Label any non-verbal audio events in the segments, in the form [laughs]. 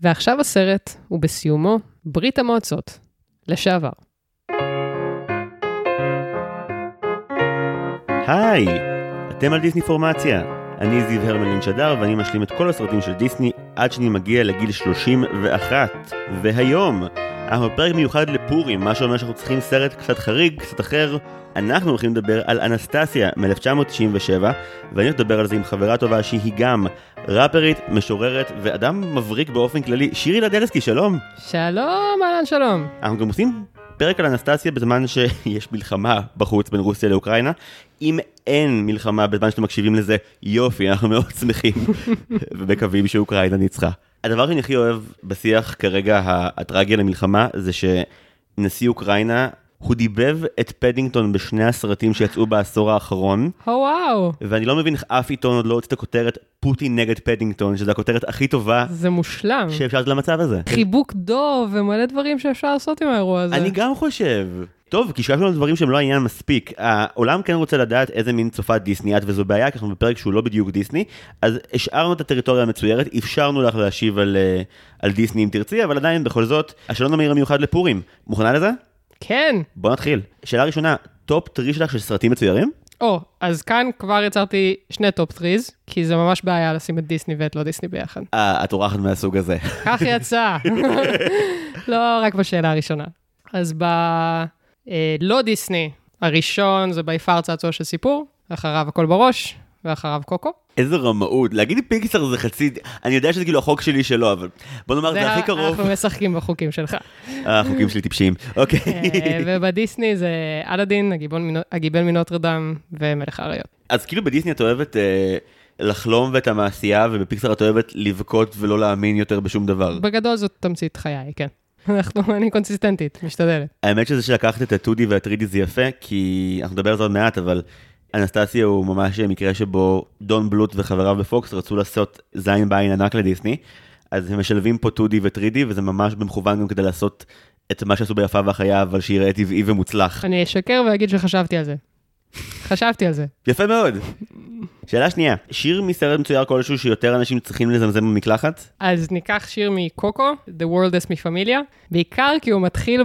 ועכשיו הסרט, ובסיומו, ברית המועצות. לשעבר. היי, אתם על דיסני פורמציה. אני זיו הרמלין שדר ואני משלים את כל הסרטים של דיסני עד שאני מגיע לגיל 31. והיום, אנחנו בפרק מיוחד לפורים, מה שאומר שאנחנו צריכים סרט קצת חריג, קצת אחר. אנחנו הולכים לדבר על אנסטסיה מ-1997, ואני הולך לדבר על זה עם חברה טובה שהיא גם ראפרית, משוררת ואדם מבריק באופן כללי. שירי לדלסקי, שלום. שלום, אהלן שלום. אנחנו גם עושים פרק על אנסטסיה בזמן שיש מלחמה בחוץ בין רוסיה לאוקראינה. אם אין מלחמה בזמן שאתם מקשיבים לזה, יופי, אנחנו מאוד שמחים [laughs] ומקווים שאוקראינה ניצחה. הדבר שאני הכי אוהב בשיח כרגע הטרגי למלחמה זה שנשיא אוקראינה הוא דיבב את פדינגטון בשני הסרטים שיצאו בעשור האחרון. או וואו. ואני לא מבין איך אף עיתון עוד לא הוציא את הכותרת פוטין נגד פדינגטון, שזו הכותרת הכי טובה זה מושלם. שאפשר לעשות למצב הזה. חיבוק דוב ומלא דברים שאפשר לעשות עם האירוע הזה. אני גם חושב. טוב, כי שכחנו דברים שהם לא העניין מספיק. העולם כן רוצה לדעת איזה מין צופת דיסני את, וזו בעיה, כי אנחנו בפרק שהוא לא בדיוק דיסני, אז השארנו את הטריטוריה המצוירת, אפשרנו לך להשיב על, אה, על דיסני אם תרצי, אבל עדיין, בכל זאת, השלום המהיר המיוחד לפורים. מוכנה לזה? כן. בוא נתחיל. שאלה ראשונה, top three שלך של סרטים מצוירים? או, אז כאן כבר יצרתי שני top threes, כי זה ממש בעיה לשים את דיסני ואת לא דיסני ביחד. אה, את אורחת מהסוג הזה. כך יצא. [laughs] לא רק בשאלה הראשונה. אז בלא דיסני, הראשון זה by far צעצוע של סיפור, אחריו הכל בראש, ואחריו קוקו. איזה רמאות, להגיד פיקסאר זה חצי, אני יודע שזה כאילו החוק שלי שלו, אבל בוא נאמר זה הכי קרוב. אנחנו משחקים בחוקים שלך. החוקים שלי טיפשיים, אוקיי. אה, ובדיסני זה אלאדין, הגיבל מנוטרדם ומלך האריות. אז כאילו בדיסני את אוהבת אה, לחלום ואת המעשייה, ובפיקסר את אוהבת לבכות ולא להאמין יותר בשום דבר. בגדול זאת תמצית חיי, כן. [laughs] אנחנו, אני קונסיסטנטית, משתדלת. האמת שזה שלקחת את הטודי והטרידי זה יפה, כי אנחנו נדבר על זה עוד מעט, אבל אנסטסיה הוא ממש מקרה שבו דון בלוט וחבריו בפוקס רצו לעשות זין בעין ענק לדיסני, אז הם משלבים פה 2D ו-3D, וזה ממש במכוון גם כדי לעשות את מה שעשו ביפה והחיה, אבל שיראה טבעי ומוצלח. אני אשקר ואגיד שחשבתי על זה. חשבתי על זה. יפה מאוד. שאלה שנייה, שיר מסרט מצויר כלשהו שיותר אנשים צריכים לזמזם במקלחת? אז ניקח שיר מקוקו, The World is מפמיליה, בעיקר כי הוא מתחיל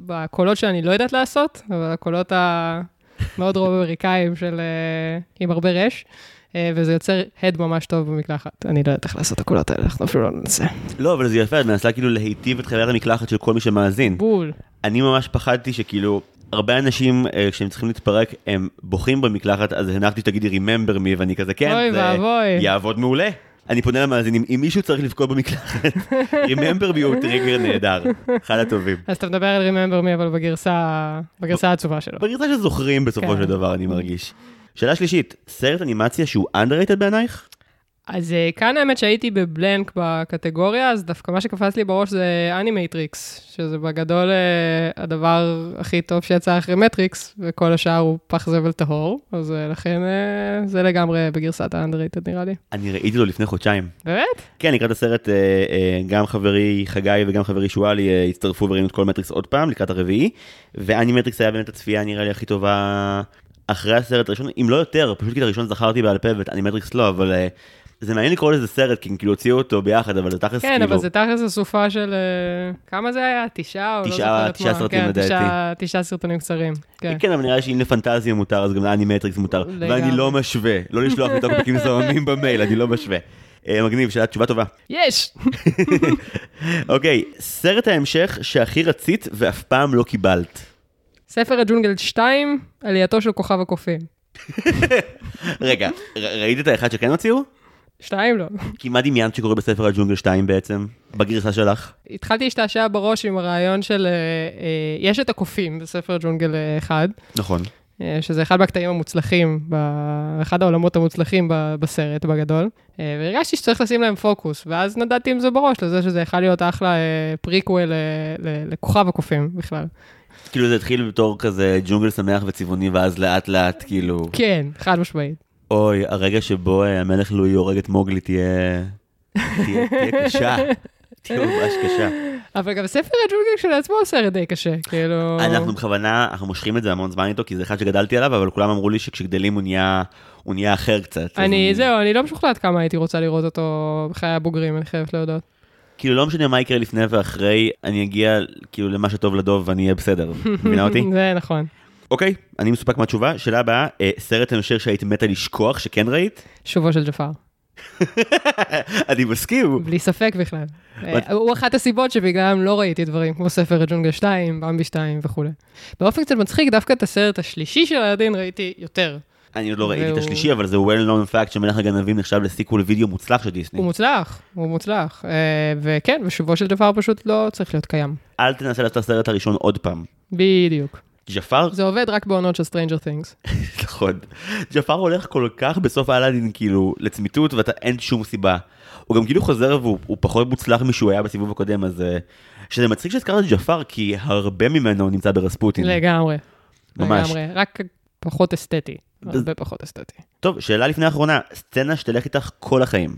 בקולות שאני לא יודעת לעשות, אבל הקולות המאוד רוב אמריקאים של עם הרבה רש. וזה יוצר הד ממש טוב במקלחת. אני לא יודעת איך לעשות את הקולות האלה, אנחנו אפילו לא ננסה. לא, אבל זה יפה, את מנסה כאילו להיטיב את חוויית המקלחת של כל מי שמאזין. בול. אני ממש פחדתי שכאילו, הרבה אנשים כשהם צריכים להתפרק, הם בוכים במקלחת, אז הנחתי שתגידי remember me, ואני כזה, כן, ואבוי. יעבוד מעולה. אני פונה למאזינים, אם מישהו צריך לבכות במקלחת, [laughs] remember me הוא טריגר נהדר, אחד הטובים. אז אתה מדבר על remember me, אבל בגרסה, בגרסה העצובה שלו. בגרסה שזוכרים בסופו כן. של דבר, אני מרגיש. שאלה שלישית, סרט אנימציה שהוא underrated בעינייך? אז אה, כאן האמת שהייתי ב blank בקטגוריה, אז דווקא מה שקפץ לי בראש זה אנימטריקס, שזה בגדול אה, הדבר הכי טוב שיצא אחרי מטריקס, וכל השאר הוא פח זבל טהור, אז אה, לכן זה לגמרי בגרסת ה underrated נראה לי. אני ראיתי אותו לפני חודשיים. באמת? כן, לקראת הסרט, גם חברי חגי וגם חברי שואלי הצטרפו וראינו את כל מטריקס עוד פעם, לקראת הרביעי, ואנימטריקס היה באמת הצפייה נראה לי הכי טובה אחרי הסרט הראשון, אם לא יותר, פשוט כי את הראשון זכרתי בעל פה ואת אנימטריקס לא, אבל זה מעניין לקרוא לזה סרט, כי הם כאילו הוציאו אותו ביחד, אבל זה תכלס כן, כאילו... אבל זה תכלס אסופה של... אה, כמה זה היה? תשעה? או לא תשעה- תשעה מה. סרטים כן, לדעתי. תשעה- סרטונים קצרים. כן. כן, אבל נראה לי שאם לפנטזיה מותר, אז גם לאנימטריקס מותר. ואני לא משווה, לא לשלוח לי טוקבקים זוהמים במייל, אני לא משווה. אה, מגניב, שאלה תשובה טובה. יש! [laughs] אוקיי, סרט ההמשך שהכי רצית ואף פעם לא קיבלת. ספר הג'ונגל 2, עלייתו של כוכב הקופים. [laughs] רגע, ראית את האחד שכן הוציאו? שתיים לא. כי מה דמיינת שקורה בספר הג'ונגל 2 בעצם? בגרסה שלך? התחלתי להשתעשע בראש עם הרעיון של... אה, אה, יש את הקופים בספר ג'ונגל 1, נכון. אה, שזה אחד מהקטעים המוצלחים, אחד העולמות המוצלחים בסרט בגדול, והרגשתי שצריך לשים להם פוקוס, ואז נדדתי עם זה בראש לזה שזה יכול להיות אחלה אה, פריקוול אה, ל- לכוכב הקופים בכלל. כאילו זה התחיל בתור כזה ג'ונגל שמח וצבעוני, ואז לאט לאט כאילו... כן, חד משמעית. אוי, הרגע שבו אה, המלך לואי הורג את מוגלי תהיה... תהיה תהיה קשה. תהיה ממש קשה. אבל גם ספר הג'ונגל כשלעצמו הוא סרט די קשה, כאילו... אנחנו בכוונה, אנחנו מושכים את זה המון זמן איתו, כי זה אחד שגדלתי עליו, אבל כולם אמרו לי שכשגדלים הוא נהיה, הוא נהיה אחר קצת. אז אני, זהו, אני לא משוכנעת כמה הייתי רוצה לראות אותו בחיי הבוגרים, אני חייבת להודות. כאילו לא משנה מה יקרה לפני ואחרי, אני אגיע כאילו למה שטוב לדוב ואני אהיה בסדר, [laughs] מבינה אותי? זה נכון. אוקיי, אני מסופק מהתשובה. שאלה הבאה, אה, סרט המשך שהיית מתה לשכוח שכן ראית? שובו של ג'פר. [laughs] אני מסכים. בלי ספק בכלל. אה, הוא אחת הסיבות שבגללם לא ראיתי דברים כמו ספר הג'ונגל 2, במבי 2 וכולי. באופן קצת מצחיק, דווקא את הסרט השלישי של אלאדין ראיתי יותר. אני עוד לא ראיתי את השלישי, אבל זה well known fact שמלך הגנבים נחשב ל sequel וידאו מוצלח של דיסני. הוא מוצלח, הוא מוצלח. אה, וכן, ושובו של ג'פאר פשוט לא צריך להיות קיים. אל תנסה לעשות את הסרט הראשון עוד פעם. בדיוק. ג'פר, זה עובד רק בעונות של Stranger Things. [laughs] נכון. ג'פר הולך כל כך בסוף אלאדין כאילו לצמיתות ואתה אין שום סיבה. הוא גם כאילו חוזר והוא הוא פחות מוצלח משהוא היה בסיבוב הקודם אז אה, שזה מצחיק שהזכרת את ג'פר כי הרבה ממנו נמצא ברספוטין. לגמרי. ממש. לגמרי, רק פחות אסתטי. הרבה פחות אסתטי. טוב שאלה לפני האחרונה סצנה שתלך איתך כל החיים.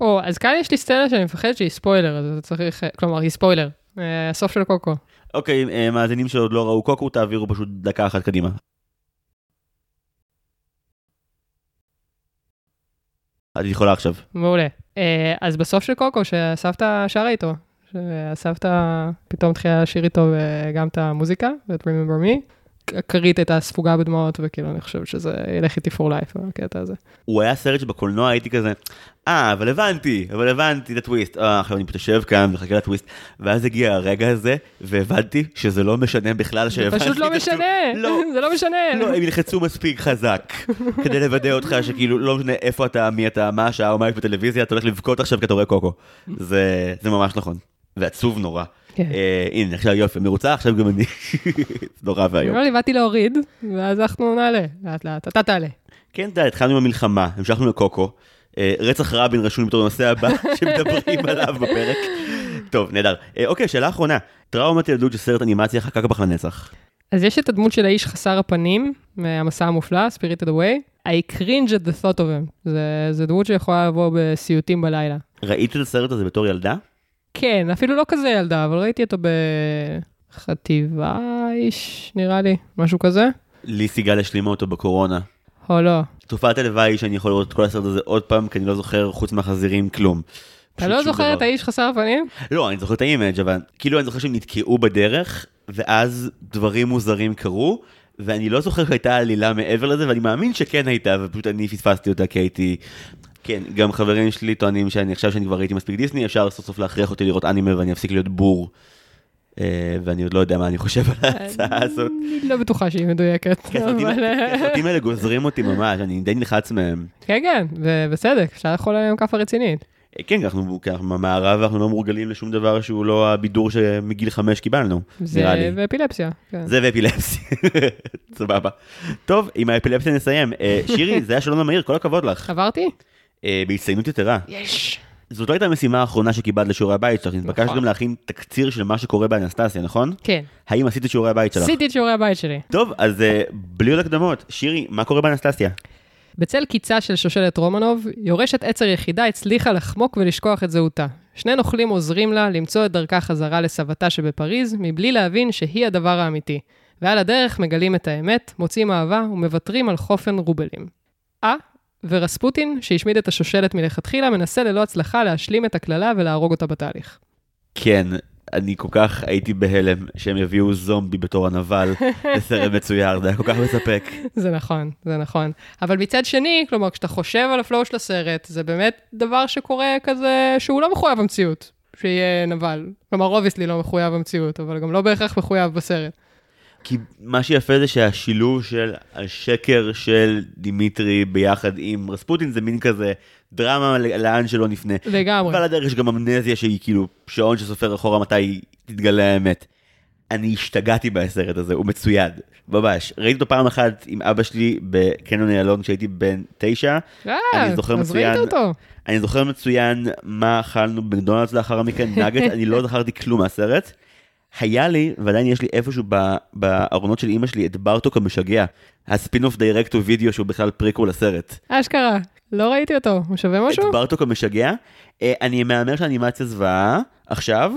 או, אז כאן יש לי סצנה שאני מפחד שהיא ספוילר, אז אתה צריך, כלומר, היא ספוילר. אה, הסוף של קוקו. אוקיי אה, מאזינים שעוד לא ראו קוקו תעבירו פשוט דקה אחת קדימה. את יכולה עכשיו. מעולה. אה, אז בסוף של קוקו, שהסבתא שרה איתו, שהסבתא פתאום התחילה לשיר איתו גם את המוזיקה, ואת Remember Me, כרית הייתה ספוגה בדמעות, וכאילו אני חושב שזה ילך איתי for life, הקטע הזה. הוא היה סרט שבקולנוע הייתי כזה, אה, אבל הבנתי, אבל הבנתי את הטוויסט. אה, עכשיו אני פשוט יושב כאן ומחכה לטוויסט, ואז הגיע הרגע הזה, והבנתי שזה לא משנה בכלל זה שהבנתי פשוט את לא משנה, לא, [laughs] זה לא משנה. לא, הם ילחצו מספיק חזק, כדי לוודא אותך שכאילו, לא משנה איפה אתה, מי אתה, מה השעה או מה יש בטלוויזיה, אתה הולך לבכות עכשיו כי אתה רואה קוקו. זה זה ממש נכון. ועצוב נורא. כן. אה, הנה, עכשיו יופי, מרוצה, עכשיו גם אני. [laughs] נורא ואיום. לא באתי להוריד, ואז אנחנו נעלה, לאט לאט, אתה תעלה. כן, יודע, התחלנו עם המלחמה, המשכנו לקוקו. אה, רצח רבין רשום בתור הנושא הבא [laughs] שמדברים עליו בפרק. טוב, נהדר. אה, אוקיי, שאלה אחרונה. טראומת ילדות של סרט אנימציה חקק בך לנצח. אז יש את הדמות של האיש חסר הפנים, מהמסע המופלא, Spirited Away. I cringe at the thought of him. זה, זה דמות שיכולה לבוא בסיוטים בלילה. ראית את הסרט הזה בתור ילדה? כן, אפילו לא כזה ילדה, אבל ראיתי אותו בחטיבה איש, נראה לי, משהו כזה. לי סיגל השלימה אותו בקורונה. או לא. תופעת הלוואי היא שאני יכול לראות את כל הסרט הזה עוד פעם, כי אני לא זוכר חוץ מהחזירים כלום. אתה לא זוכר דבר. את האיש חסר הפנים? לא, אני זוכר את ה image, אבל כאילו אני זוכר שהם נתקעו בדרך, ואז דברים מוזרים קרו, ואני לא זוכר שהייתה עלילה מעבר לזה, ואני מאמין שכן הייתה, ופשוט אני פספסתי אותה כי הייתי... כן, גם חברים שלי טוענים שאני עכשיו שאני כבר ראיתי מספיק דיסני, אפשר סוף סוף להכריח אותי לראות אנימה ואני אפסיק להיות בור. אה, ואני עוד לא יודע מה אני חושב על ההצעה הזאת. אני לא בטוחה שהיא מדויקת. הסרטים- הסרטים האלה גומרים אותי ממש, אני די נלחץ מהם. כן, כן, ובצדק, אפשר לאכול עליהם כאפה רצינית. אה, כן, אנחנו אנחנו במערב ואנחנו לא מורגלים לשום דבר שהוא לא הבידור שמגיל חמש קיבלנו, נראה לי. זה ואפילפסיה. כן. זה ואפילפסיה, [laughs] סבבה. טוב, עם האפילפסיה נסיים. אה, שירי, [laughs] זה היה שלום המהיר, כל הכבוד לך. עברתי? אה, בהצטיינות יתרה. יש. זאת לא הייתה המשימה האחרונה שקיבלת לשיעורי הבית שלך, נכון. גם להכין תקציר של מה שקורה באנסטסיה, נכון? כן. האם עשית את שיעורי הבית שלך? עשיתי את שיעורי הבית שלי. טוב, אז אה, בלי עוד הקדמות, שירי, מה קורה באנסטסיה? בצל קיצה של שושלת רומנוב, יורשת עצר יחידה הצליחה לחמוק ולשכוח את זהותה. שני נוכלים עוזרים לה למצוא את דרכה חזרה לסבתה שבפריז, מבלי להבין שהיא הדבר האמיתי. ועל הדרך מגלים את האמת, מוצאים אהבה ומוותרים על חופן רובלים. אה, ורספוטין, שהשמיד את השושלת מלכתחילה, מנסה ללא הצלחה להשלים את הקללה ולהרוג אותה בתהליך. כן, אני כל כך הייתי בהלם שהם יביאו זומבי בתור הנבל [laughs] לסרט מצויר, זה היה כל כך מספק. זה נכון, זה נכון. אבל מצד שני, כלומר, כשאתה חושב על ה flow של הסרט, זה באמת דבר שקורה כזה, שהוא לא מחויב המציאות, שיהיה נבל. כלומר, obviously לא מחויב המציאות, אבל גם לא בהכרח מחויב בסרט. כי מה שיפה זה שהשילוב של השקר של דימיטרי ביחד עם רספוטין זה מין כזה דרמה לאן שלא נפנה. לגמרי. ועל הדרך יש גם אמנזיה שהיא כאילו שעון שסופר אחורה מתי תתגלה האמת. אני השתגעתי בסרט הזה, הוא מצוין, ממש. ראיתי אותו פעם אחת עם אבא שלי בקניון איילון כשהייתי בן תשע. אה, אני זוכר מצוין. אני זוכר מצוין מה אכלנו בקדונלדס לאחר מכן, [laughs] נאגטס, אני לא זכרתי כלום מהסרט. היה לי, ועדיין יש לי איפשהו בארונות של אימא שלי, את בארטוק המשגע. ה spin-off direct וידאו שהוא בכלל פריקו לסרט. אשכרה, לא ראיתי אותו, הוא שווה משהו? את בארטוק המשגע. אה, אני מהמר שהאנימציה זוועה עכשיו,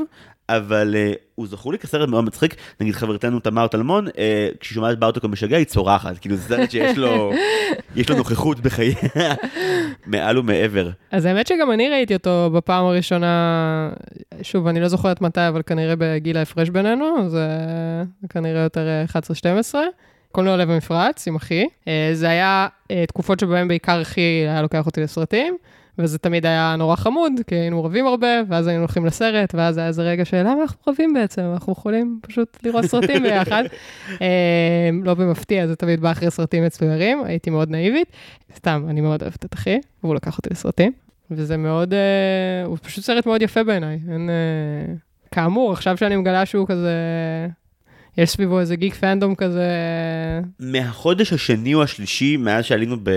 אבל uh, הוא זכור לי כסרט מאוד מצחיק, נגיד חברתנו תמר טלמון, uh, כשהיא שומעת בארטוקו משגע היא צורחת, כאילו זה סרט שיש לו, [laughs] יש לו נוכחות בחייה, מעל ומעבר. אז האמת שגם אני ראיתי אותו בפעם הראשונה, שוב, אני לא זוכרת מתי, אבל כנראה בגיל ההפרש בינינו, זה כנראה יותר 11-12. קולנוע לב המפרץ עם אחי. זה היה תקופות שבהן בעיקר אחי היה לוקח אותי לסרטים. וזה תמיד היה נורא חמוד, כי היינו רבים הרבה, ואז היינו הולכים לסרט, ואז היה איזה רגע של למה אנחנו רבים בעצם? אנחנו יכולים פשוט לראות סרטים ביחד. [laughs] אה, לא במפתיע, זה תמיד בא אחרי סרטים מצוירים, הייתי מאוד נאיבית. סתם, אני מאוד אוהבת את אחי, והוא לקח אותי לסרטים. וזה מאוד, אה, הוא פשוט סרט מאוד יפה בעיניי. אין, אה, כאמור, עכשיו שאני מגלה שהוא כזה... יש סביבו איזה גיק פנדום כזה. מהחודש השני או השלישי, מאז שעלינו ב...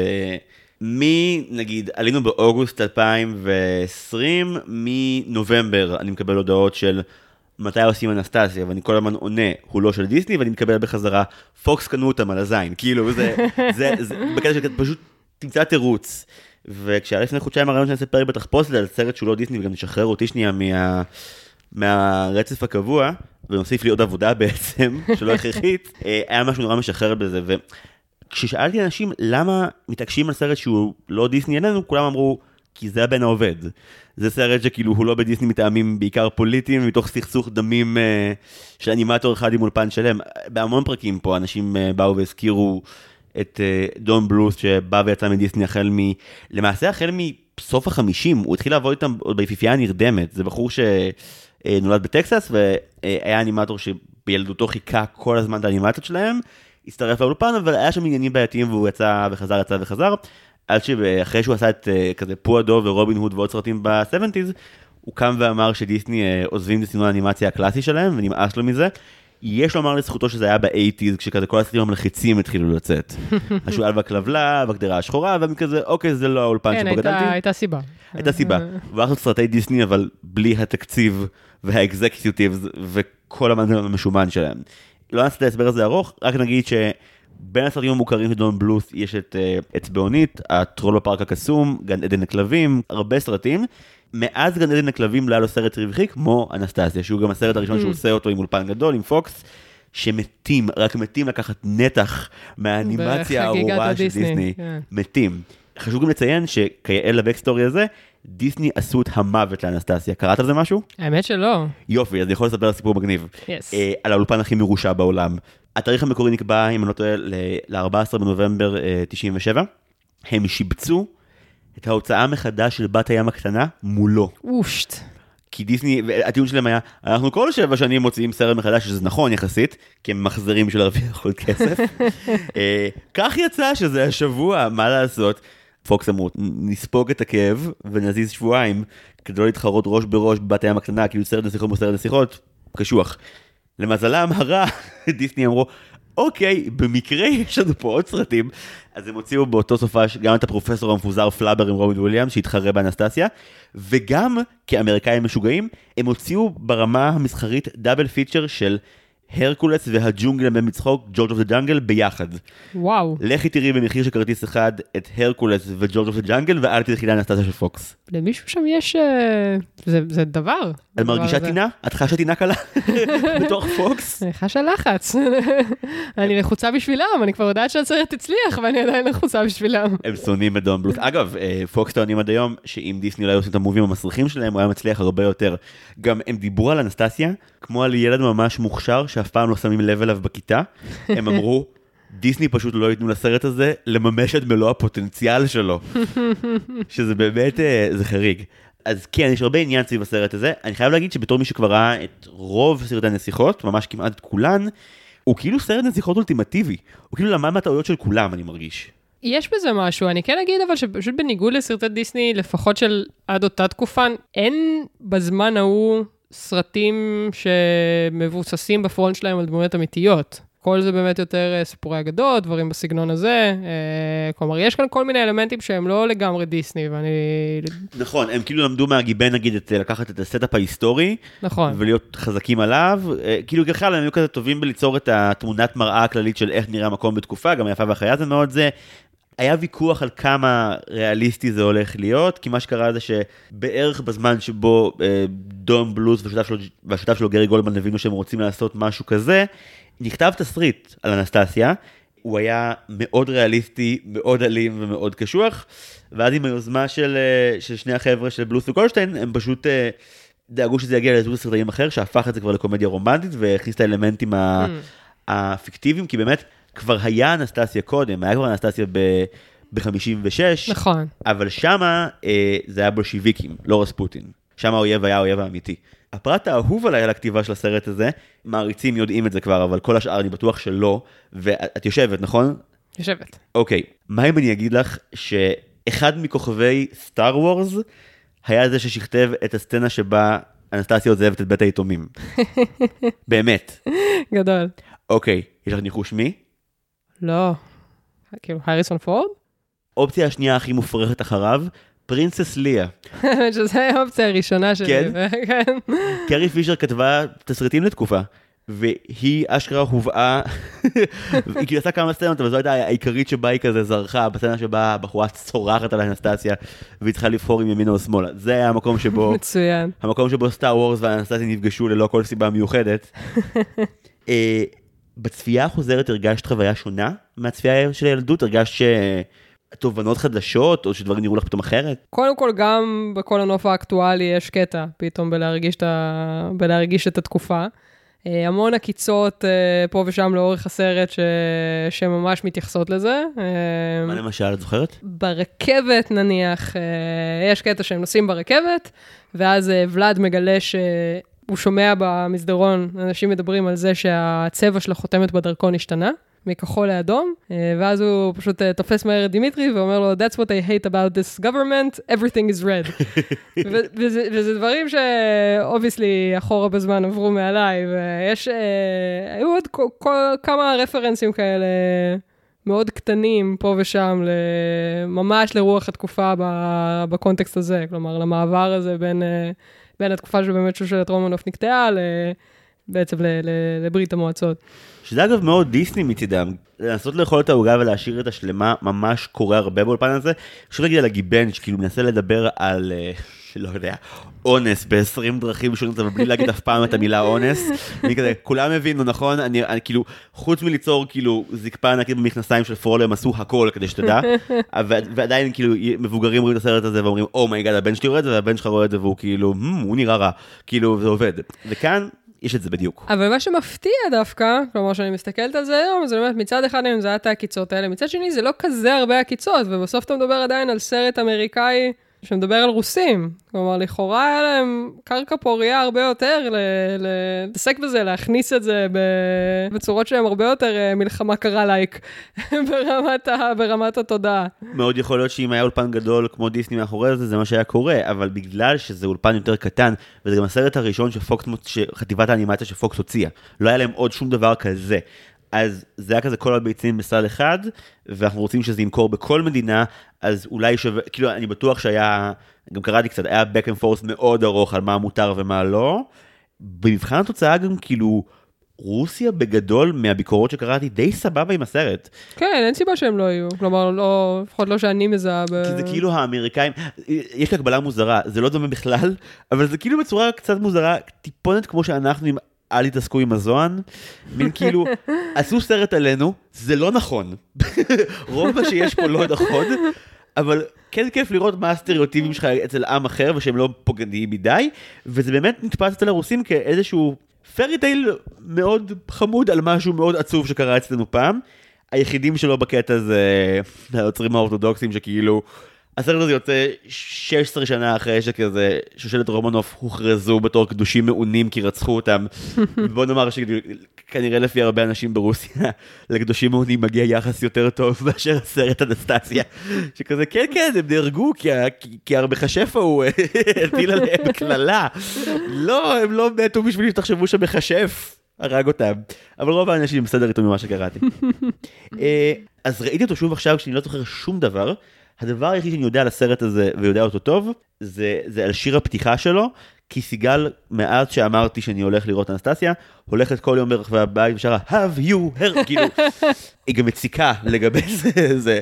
מי, נגיד, עלינו באוגוסט 2020, מנובמבר אני מקבל הודעות של מתי עושים אנסטסיה, ואני כל הזמן עונה, הוא לא של דיסני, ואני מקבל בחזרה, פוקס קנו אותם על הזין, כאילו, זה, זה, זה, בקטע של פשוט תמצא תירוץ. וכשהיה לפני חודשיים הרעיון שאני אעשה פרק בתחפושת על סרט שהוא לא דיסני, וגם נשחרר אותי שנייה מה, מהרצף הקבוע, ונוסיף לי עוד עבודה בעצם, שלא הכרחית, אה, היה משהו נורא משחרר בזה, ו... כששאלתי אנשים למה מתעקשים על סרט שהוא לא דיסני אלינו, כולם אמרו, כי זה הבן העובד. זה סרט שכאילו הוא לא בדיסני מטעמים בעיקר פוליטיים, מתוך סכסוך דמים אה, של אנימטור אחד עם אולפן שלם. בהמון פרקים פה אנשים אה, באו והזכירו את אה, דון בלוס שבא ויצא מדיסני החל מ... למעשה החל מסוף החמישים, הוא התחיל לעבוד איתם עוד ביפיפייה הנרדמת. זה בחור שנולד בטקסס והיה אנימטור שבילדותו חיכה כל הזמן את האנימציות שלהם. הצטרף לאולפן, אבל היה שם עניינים בעייתיים והוא יצא וחזר, יצא וחזר. עד שאחרי שהוא עשה את אה, כזה פועדו ורובין הוד ועוד סרטים ב-70's, הוא קם ואמר שדיסני אה, עוזבים את סגנון האנימציה הקלאסי שלהם, ונמאס לו מזה. יש לומר לזכותו שזה היה ב-80's, כשכזה כל הסרטים המלחיצים התחילו לצאת. [laughs] השועל והכלבלב, הגדרה השחורה, וכזה, אוקיי, זה לא האולפן שבו גדלתי. כן, הייתה סיבה. הייתה סיבה. [laughs] והלכנו סרטי דיסני, אבל בלי התקציב והאקזקיוטיבס וכל המנגנון המשומן שלהם. לא נעשה את ההסבר הזה ארוך, רק נגיד שבין הסרטים המוכרים של דון בלוס יש את uh, אצבעונית, הטרול בפארק הקסום, גן עדן לכלבים, הרבה סרטים. מאז גן עדן לכלבים לא היה לו סרט רווחי כמו אנסטסיה, שהוא גם הסרט הראשון mm. שהוא עושה אותו עם אולפן גדול, עם פוקס. שמתים, רק מתים לקחת נתח מהאנימציה הארורה של דיסני, yeah. כן. מתים. חשוב גם לציין שכיאה לבקסטורי הזה, דיסני עשו את המוות לאנסטסיה. קראת על זה משהו? האמת שלא. יופי, אז אני יכול לספר סיפור מגניב. Yes. Uh, על האולפן הכי מרושע בעולם. התאריך המקורי נקבע, אם אני לא טועה, ל-14 בנובמבר uh, 97. הם שיבצו את ההוצאה מחדש של בת הים הקטנה מולו. אושט. כי דיסני, הטיעון שלהם היה, אנחנו כל שבע שנים מוציאים סרט מחדש, שזה נכון יחסית, כי הם מחזרים בשביל להרוויח עוד כסף. uh, [laughs] כך יצא שזה השבוע, מה לעשות. פוקס אמרו, נספוג את הכאב ונזיז שבועיים כדי לא להתחרות ראש בראש בבת הים הקטנה, כאילו סרט נסיכות מול סרט נסיכות, קשוח. למזלם הרע, [laughs] דיסני אמרו, אוקיי, במקרה יש לנו פה עוד סרטים, אז הם הוציאו באותו סופש גם את הפרופסור המפוזר פלאבר עם רובין וויליאמס שהתחרה באנסטסיה, וגם, כאמריקאים משוגעים, הם הוציאו ברמה המסחרית double feature של הרקולס והג'ונגל בצחוק, George of the Jungle ביחד. וואו. לכי תראי במחיר של כרטיס אחד את הרקולס ו George of the Jungle, ואל תלכי לאנסטסיה של פוקס. למישהו שם יש... אה, זה, זה דבר. את מרגישה טינה? את חשה טינה קלה? [laughs] בתוך פוקס? אני חשה לחץ. [laughs] אני לחוצה בשבילם, אני כבר יודעת שהסרט הצליח, ואני עדיין לחוצה בשבילם. הם שונאים את דון בלוס. אגב, אה, פוקס טוענים עד היום, שאם דיסני לא היו עושים את המובים המסריחים שלהם, הוא היה מצליח הרבה יותר. גם הם דיברו על אנסטסיה, כמו על ילד ממש מוכשר, שאף פעם לא שמים לב אליו בכיתה. הם אמרו, דיסני פשוט לא ייתנו לסרט הזה לממש את מלוא הפוטנציאל שלו. [laughs] שזה באמת, אה, זה חריג. אז כן, יש הרבה עניין סביב הסרט הזה. אני חייב להגיד שבתור מי שכבר ראה את רוב סרטי הנסיכות, ממש כמעט את כולן, הוא כאילו סרט נסיכות אולטימטיבי. הוא כאילו למד מהטעויות של כולם, אני מרגיש. יש בזה משהו, אני כן אגיד אבל שפשוט בניגוד לסרטי דיסני, לפחות של עד אותה תקופה, אין בזמן ההוא סרטים שמבוססים בפרונט שלהם על דמויות אמיתיות. כל זה באמת יותר אה, סיפורי אגדות, דברים בסגנון הזה. אה, כלומר, יש כאן כל מיני אלמנטים שהם לא לגמרי דיסני, ואני... נכון, הם כאילו למדו מהגיבן, נגיד, את, לקחת את ה setup ההיסטורי. נכון. ולהיות חזקים עליו. אה, כאילו, ככלל, הם היו כזה טובים בליצור את התמונת מראה הכללית של איך נראה המקום בתקופה, גם היפה והחיה זה מאוד זה. היה ויכוח על כמה ריאליסטי זה הולך להיות, כי מה שקרה זה שבערך בזמן שבו אה, דון בלוס והשותף שלו, והשותף שלו גרי גולדמן הבינו שהם רוצים לעשות משהו כזה, נכתב תסריט על אנסטסיה, הוא היה מאוד ריאליסטי, מאוד אלים ומאוד קשוח, ואז עם היוזמה של, אה, של שני החבר'ה של בלוס וגולדשטיין, הם פשוט אה, דאגו שזה יגיע לזוג סרטאים אחר, שהפך את זה כבר לקומדיה רומנטית, והכניס את האלמנטים Mm. הפיקטיביים, כי באמת כבר היה אנסטסיה קודם, היה כבר אנסטסיה ב-56, נכון. אבל שמה אה, זה היה בולשיביקים, לא רספוטין. שם האויב היה האויב האמיתי. הפרט האהוב עליי על הכתיבה של הסרט הזה, מעריצים יודעים את זה כבר, אבל כל השאר אני בטוח שלא, ואת יושבת, נכון? יושבת. אוקיי, מה אם אני אגיד לך שאחד מכוכבי סטאר וורס היה זה ששכתב את הסצנה שבה אנסטסיה עוזבת את בית היתומים. [laughs] באמת. גדול. אוקיי, יש לך ניחוש מי? לא. כאילו, הריסון פורד? אופציה השנייה הכי מופרכת אחריו, פרינסס ליה. שזו האופציה הראשונה שלי. כן? כן. קרי פישר כתבה תסריטים לתקופה, והיא אשכרה הובאה, היא כאילו עשה כמה סצנות, אבל זו הייתה העיקרית שבה היא כזה זרחה, בסצנה שבה הבחורה צורחת על האנסטסיה, והיא צריכה לבחור עם ימינה או שמאלה. זה היה המקום שבו, מצוין. המקום שבו סטאר וורס והאנסטסיה נפגשו ללא כל סיבה מיוחדת. [laughs] בצפייה החוזרת הרגשת חוויה שונה מהצפייה של הילדות? הרגשת תובנות חדשות, או שדברים נראו לך פתאום אחרת? קודם כל, גם בכל הנוף האקטואלי יש קטע פתאום בלהרגיש את, ה... בלהרגיש את התקופה. אה, המון עקיצות אה, פה ושם לאורך הסרט ש... שממש מתייחסות לזה. אה, מה למשל, את זוכרת? ברכבת נניח, יש קטע שהם נוסעים ברכבת, ואז ולאד מגלה שהוא שומע במסדרון, אנשים מדברים על זה שהצבע של החותמת בדרכון השתנה. מכחול לאדום, אה, ואז הוא פשוט אה, תופס מהר את דימיטרי ואומר לו, That's what I hate about this government, everything is red. [laughs] ו- וזה, וזה דברים ש obviously אחורה בזמן עברו מעליי, ויש, אה, היו עוד כל, כל, כמה רפרנסים כאלה מאוד קטנים פה ושם, ממש לרוח התקופה ב- בקונטקסט הזה, כלומר, למעבר הזה בין, אה, בין התקופה שבאמת שושלת רומנוף נקטעה, ל- בעצם ל- ל- לברית המועצות. שזה אגב מאוד דיסני מצידם, לנסות לאכול את העוגה ולהשאיר את השלמה ממש קורה הרבה באולפן הזה. חשוב להגיד על הגיבן שכאילו מנסה לדבר על, אה, [laughs] לא יודע, אונס ב-20 דרכים שונות, אבל בלי להגיד אף פעם את המילה אונס. אני כזה, כולם הבינו, נכון? אני, אני כאילו, חוץ מליצור כאילו זקפה ענקית במכנסיים של פרולו, הם עשו הכל כדי שתדע. ועדיין כאילו מבוגרים רואים את הסרט הזה ואומרים, oh my God, הבן שלי רואה את זה, והבן שלך רואה את זה, והוא כאילו, "Hmm, הוא נראה רע. כאילו, זה עובד. וכאן, יש את זה בדיוק. אבל מה שמפתיע דווקא, כלומר, שאני מסתכלת על זה היום, זה באמת, מצד אחד אם זה היה את העקיצות האלה, מצד שני זה לא כזה הרבה עקיצות, ובסוף אתה מדבר עדיין על סרט אמריקאי שמדבר על רוסים. כלומר, לכאורה היה להם קרקע פורייה הרבה יותר להתעסק בזה, להכניס את זה בצורות שהן הרבה יותר אה, מלחמה קרה לייק [laughs] ברמת, ה- ברמת התודעה. מאוד יכול להיות שאם היה אולפן גדול כמו דיסני מאחורי זה, זה מה שהיה קורה, אבל בגלל שזה אולפן יותר קטן, וזה גם הסרט הראשון שפוקס, שחטיבת האנימציה שפוקס הוציאה, לא היה להם עוד שום דבר כזה. אז זה היה כזה כל הביצים בסל אחד, ואנחנו רוצים שזה ימכור בכל מדינה, אז אולי שווה, כאילו אני בטוח שהיה, גם קראתי קצת, היה back and forth מאוד ארוך על מה מותר ומה לא. במבחן התוצאה גם כאילו, רוסיה בגדול מהביקורות שקראתי די סבבה עם הסרט. כן, אין סיבה שהם לא יהיו. כלומר, לא, לפחות לא שאני מזהה ב... כי זה כאילו האמריקאים, יש לי הקבלה מוזרה, זה לא דומה בכלל, אבל זה כאילו בצורה קצת מוזרה, טיפונת כמו שאנחנו עם אל תתעסקו עם הזוהן, מין כאילו, עשו סרט עלינו, זה לא נכון. רוב מה שיש פה לא נכון, אבל כן כיף לראות מה הסטריאוטיפים שלך אצל עם אחר ושהם לא פוגעניים מדי, וזה באמת נתפס אצל הרוסים כאיזשהו פרי טייל מאוד חמוד על משהו מאוד עצוב שקרה אצלנו פעם. היחידים שלו בקטע זה היוצרים האורתודוקסים שכאילו, הסרט הזה יוצא 16 שנה אחרי שכזה שושלת רומנוף הוכרזו בתור קדושים מעונים כי רצחו אותם. [laughs] בוא נאמר שכנראה לפי הרבה אנשים ברוסיה, [laughs] לקדושים מעונים מגיע יחס יותר טוב [laughs] מאשר הסרט אנסטסיה. שכזה כן כן הם נהרגו כי, כי המכשף ההוא הטיל עליהם קללה. לא הם לא מתו בשביל שתחשבו שמכשף. הרג אותם, אבל רוב האנשים בסדר איתו ממה שקראתי. אה, אז ראיתי אותו שוב עכשיו כשאני לא זוכר שום דבר. הדבר היחיד שאני יודע על הסרט הזה ויודע אותו טוב, זה, זה על שיר הפתיחה שלו, כי סיגל, מאז שאמרתי שאני הולך לראות אנסטסיה, הולכת כל יום ברחבי הבית ושרה have you heard, [laughs] כאילו, היא גם מציקה לגבי זה, זה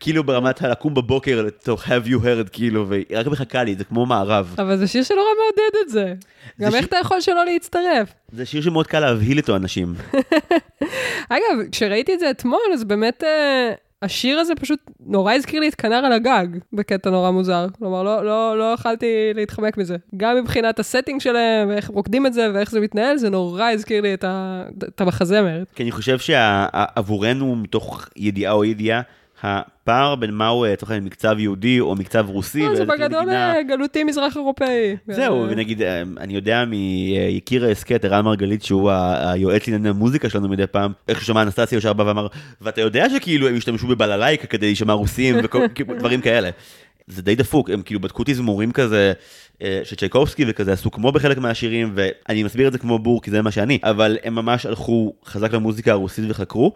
כאילו ברמת הלקום בבוקר לתוך have you heard, כאילו, והיא רק מחכה לי, זה כמו מערב. אבל זה שיר שנורא מעודד את זה. גם שיר- איך אתה יכול שלא להצטרף? זה שיר שמאוד קל להבהיל איתו אנשים. [laughs] אגב, כשראיתי את זה אתמול, אז באמת אה, השיר הזה פשוט נורא הזכיר לי את כנר על הגג, בקטע נורא מוזר. כלומר, לא, לא, לא יכלתי להתחמק מזה. גם מבחינת הסטינג שלהם, ואיך הם רוקדים את זה, ואיך זה מתנהל, זה נורא הזכיר לי את, המחזמר. כי אני חושב שעבורנו, מתוך ידיעה או ידיעה, הפער בין מהו אה, לצורך העניין מקצב יהודי או מקצב רוסי, לא, זה בגדול אה, גלותי מזרח אירופאי. זהו, אה, ונגיד, אה, אני יודע מיקיר ההסכת, ערן מרגלית, שהוא היועץ לענייני המוזיקה שלנו מדי פעם, איך שהוא שמע אנסטסיה ישר בא ואמר, ואתה יודע שכאילו הם השתמשו בבללייקה כדי להישמע רוסים ודברים [laughs] כאלה. זה די דפוק, הם כאילו בדקו תזמורים כזה, אה, שצ'ייקובסקי וכזה עשו כמו בחלק מהשירים, ואני מסביר את זה כמו בור, כי זה מה שאני, אבל הם ממש הלכו חזק למוזיקה הרוסית וחקרו.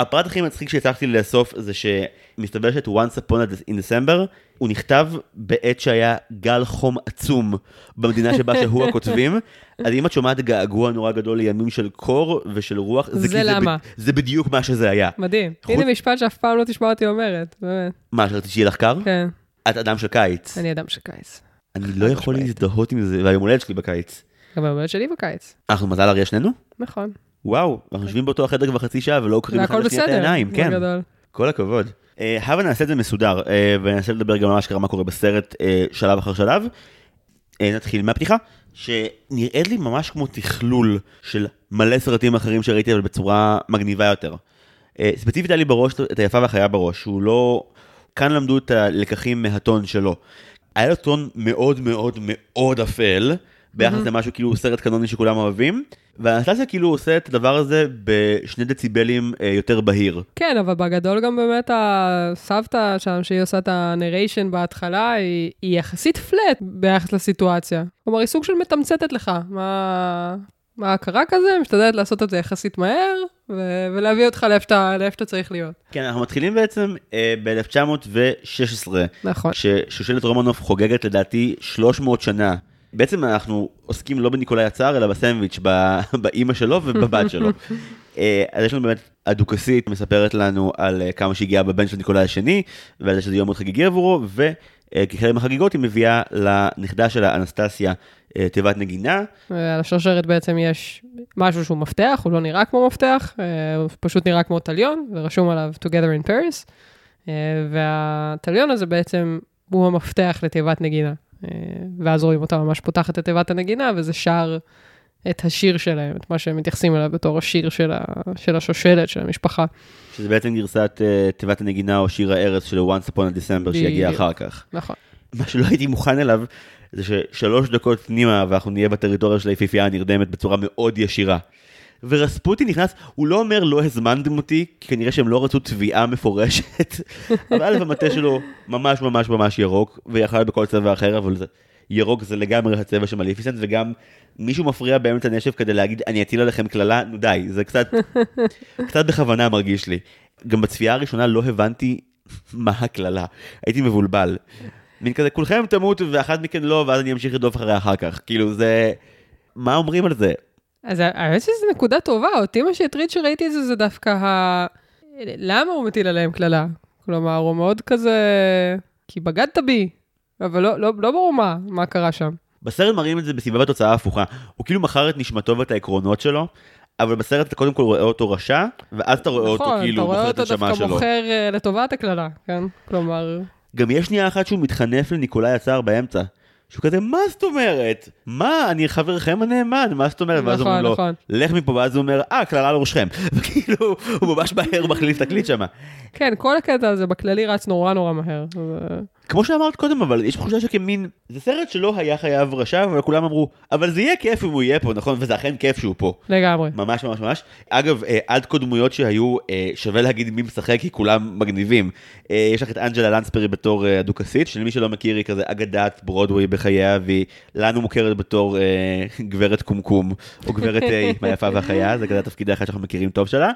הפרט הכי מצחיק שהצלחתי לאסוף זה שמסתבר שאת once upon in December הוא נכתב בעת שהיה גל חום עצום במדינה שבה שהו הכותבים. [laughs] אז אם את שומעת געגוע נורא גדול לימים של קור ושל רוח, זה כי למה. ב- זה בדיוק מה שזה היה. מדהים. חוץ- הנה משפט שאף פעם לא תשמע אותי אומרת, באמת. מה, שרציתי שיהיה לך קר? כן, את אדם של קיץ. אני אדם של קיץ. אני לא יכול. להזדהות עם זה, והיום הולדת שלי בקיץ. גם היום הולדת שלי בקיץ. אנחנו מזל אריה שנינו? נכון. וואו, אנחנו יושבים באותו החדר כבר חצי שעה ולא קוראים אחד לשנייה את. העיניים, כן. כל הכבוד. אה, הבה נעשה את זה מסודר, אה, וננסה לדבר גם על מה שקרה, מה קורה בסרט אה, שלב אחר שלב. נתחיל מהפתיחה, שנראית לי ממש כמו תכלול של מלא סרטים אחרים שראיתי, אבל בצורה מגניבה יותר. ספציפית היה לי בראש את היפה והחיה בראש, שהוא לא... כאן למדו את הלקחים מהטון שלו. היה לו טון מאוד מאוד מאוד אפל, ביחס למשהו כאילו סרט קנוני שכולם אוהבים, ואנסטסיה כאילו עושה את הדבר הזה בשני דציבלים אה, יותר בהיר. כן, אבל בגדול גם באמת הסבתא שם, שהיא עושה את הנריישן בהתחלה, היא, היא יחסית פלט ביחס לסיטואציה. כלומר, היא סוג של מתמצתת לך מה, מה קרה כזה, משתדלת לעשות את זה יחסית מהר, ו- ולהביא אותך לאיפה שאתה, לאיפה שאתה צריך להיות. כן, אנחנו מתחילים בעצם אה, ב-1916, נכון. כששושלת רומנוף חוגגת לדעתי 300 שנה. בעצם אנחנו עוסקים לא בניקולאי הצאר, אלא בסנדוויץ', [laughs] באימא שלו ובבת שלו. [laughs] אה, אז יש לנו באמת, הדוכסית מספרת לנו על אה, כמה שהגיעה בבן של ניקולאי השני, ועל זה שזה יום מאוד חגיגי עבורו, וכחלק מהחגיגות היא מביאה לנכדה שלה, אנסטסיה, אה, תיבת נגינה. על השרשרת בעצם יש משהו שהוא מפתח, הוא לא נראה כמו מפתח, אה, הוא פשוט נראה כמו טליון, ורשום עליו Together in Paris, אה, והטליון הזה בעצם הוא המפתח לתיבת נגינה. אה, ואז רואים אותה ממש פותחת את תיבת הנגינה, וזה שר את השיר שלהם, את מה שהם מתייחסים אליו בתור השיר של, ה, של השושלת, של המשפחה. שזה בעצם גרסת אה, תיבת הנגינה או שיר הארץ של Once Upon a December שיגיע. אחר כך. נכון. מה שלא הייתי מוכן אליו, זה ששלוש דקות פנימה ואנחנו נהיה בטריטוריה של היפיפייה הנרדמת בצורה מאוד ישירה. ורספוטי נכנס, הוא לא אומר לא הזמנתם אותי, כי כנראה שהם לא רצו תביעה מפורשת, [laughs] אבל א' המטה שלו ממש ממש ממש ירוק, ויכול להיות בכל צבע אחר, אבל זה, ירוק זה לגמרי הצבע של מליפיסנט, וגם מישהו מפריע באמצע נשף כדי להגיד אני אטיל עליכם קללה, נו די, זה קצת, [laughs] קצת בכוונה מרגיש לי. גם בצפייה הראשונה לא הבנתי [laughs] מה הקללה, הייתי מבולבל. מין כזה, כולכם תמותו ואחת מכן לא, ואז אני אמשיך לרדוף אחריה אחר כך. כאילו זה... מה אומרים על זה? אז האמת שזו נקודה טובה, אותי מה שהטריד שראיתי את זה, זה דווקא ה... למה הוא מטיל עליהם קללה? כלומר, הוא מאוד כזה... כי בגדת בי, אבל לא, לא, לא ברור מה, מה קרה שם. בסרט מראים את זה בסביבת התוצאה ההפוכה. הוא כאילו מכר את נשמתו ואת העקרונות שלו, אבל בסרט אתה קודם כל רואה אותו רשע, ואז אתה רואה אותו נכון, כאילו אתה רואה מוכר את אותו הנשמה דווקא שלו. מוכר uh, לטובת הקללה, כן? כלומר, גם יש שנייה אחת שהוא מתחנף לניקולאי הצער באמצע. שהוא כזה, מה זאת אומרת? מה, אני חברכם הנאמן, מה זאת אומרת? ואז נכון, אומרים לו, נכון. לך מפה, ואז הוא אומר, אה, קללה על ראשכם. [laughs] וכאילו, הוא ממש מהר מחליף תקליט שם. כן, כל הקטע הזה בכללי רץ נורא נורא מהר. כמו שאמרת קודם, אבל יש תחושה שכמין, זה סרט שלא היה חייב רשע, אבל כולם אמרו, אבל זה יהיה כיף אם הוא יהיה פה, נכון? וזה אכן כיף שהוא פה. לגמרי. ממש ממש ממש. אגב, אה, עד כה דמויות שהיו, אה, שווה להגיד מי משחק, כי כולם מגניבים. אה, יש לך את אנג'לה לנסברי בתור אה, הדוכסית, שלמי שלא מכיר היא כזה אגדת ברודווי בחייה, והיא לנו מוכרת בתור אה, גברת קומקום, או גברת פוטס מהיפה והחיה, זה כזה התפקיד האחד שאנחנו מכירים טוב שלה.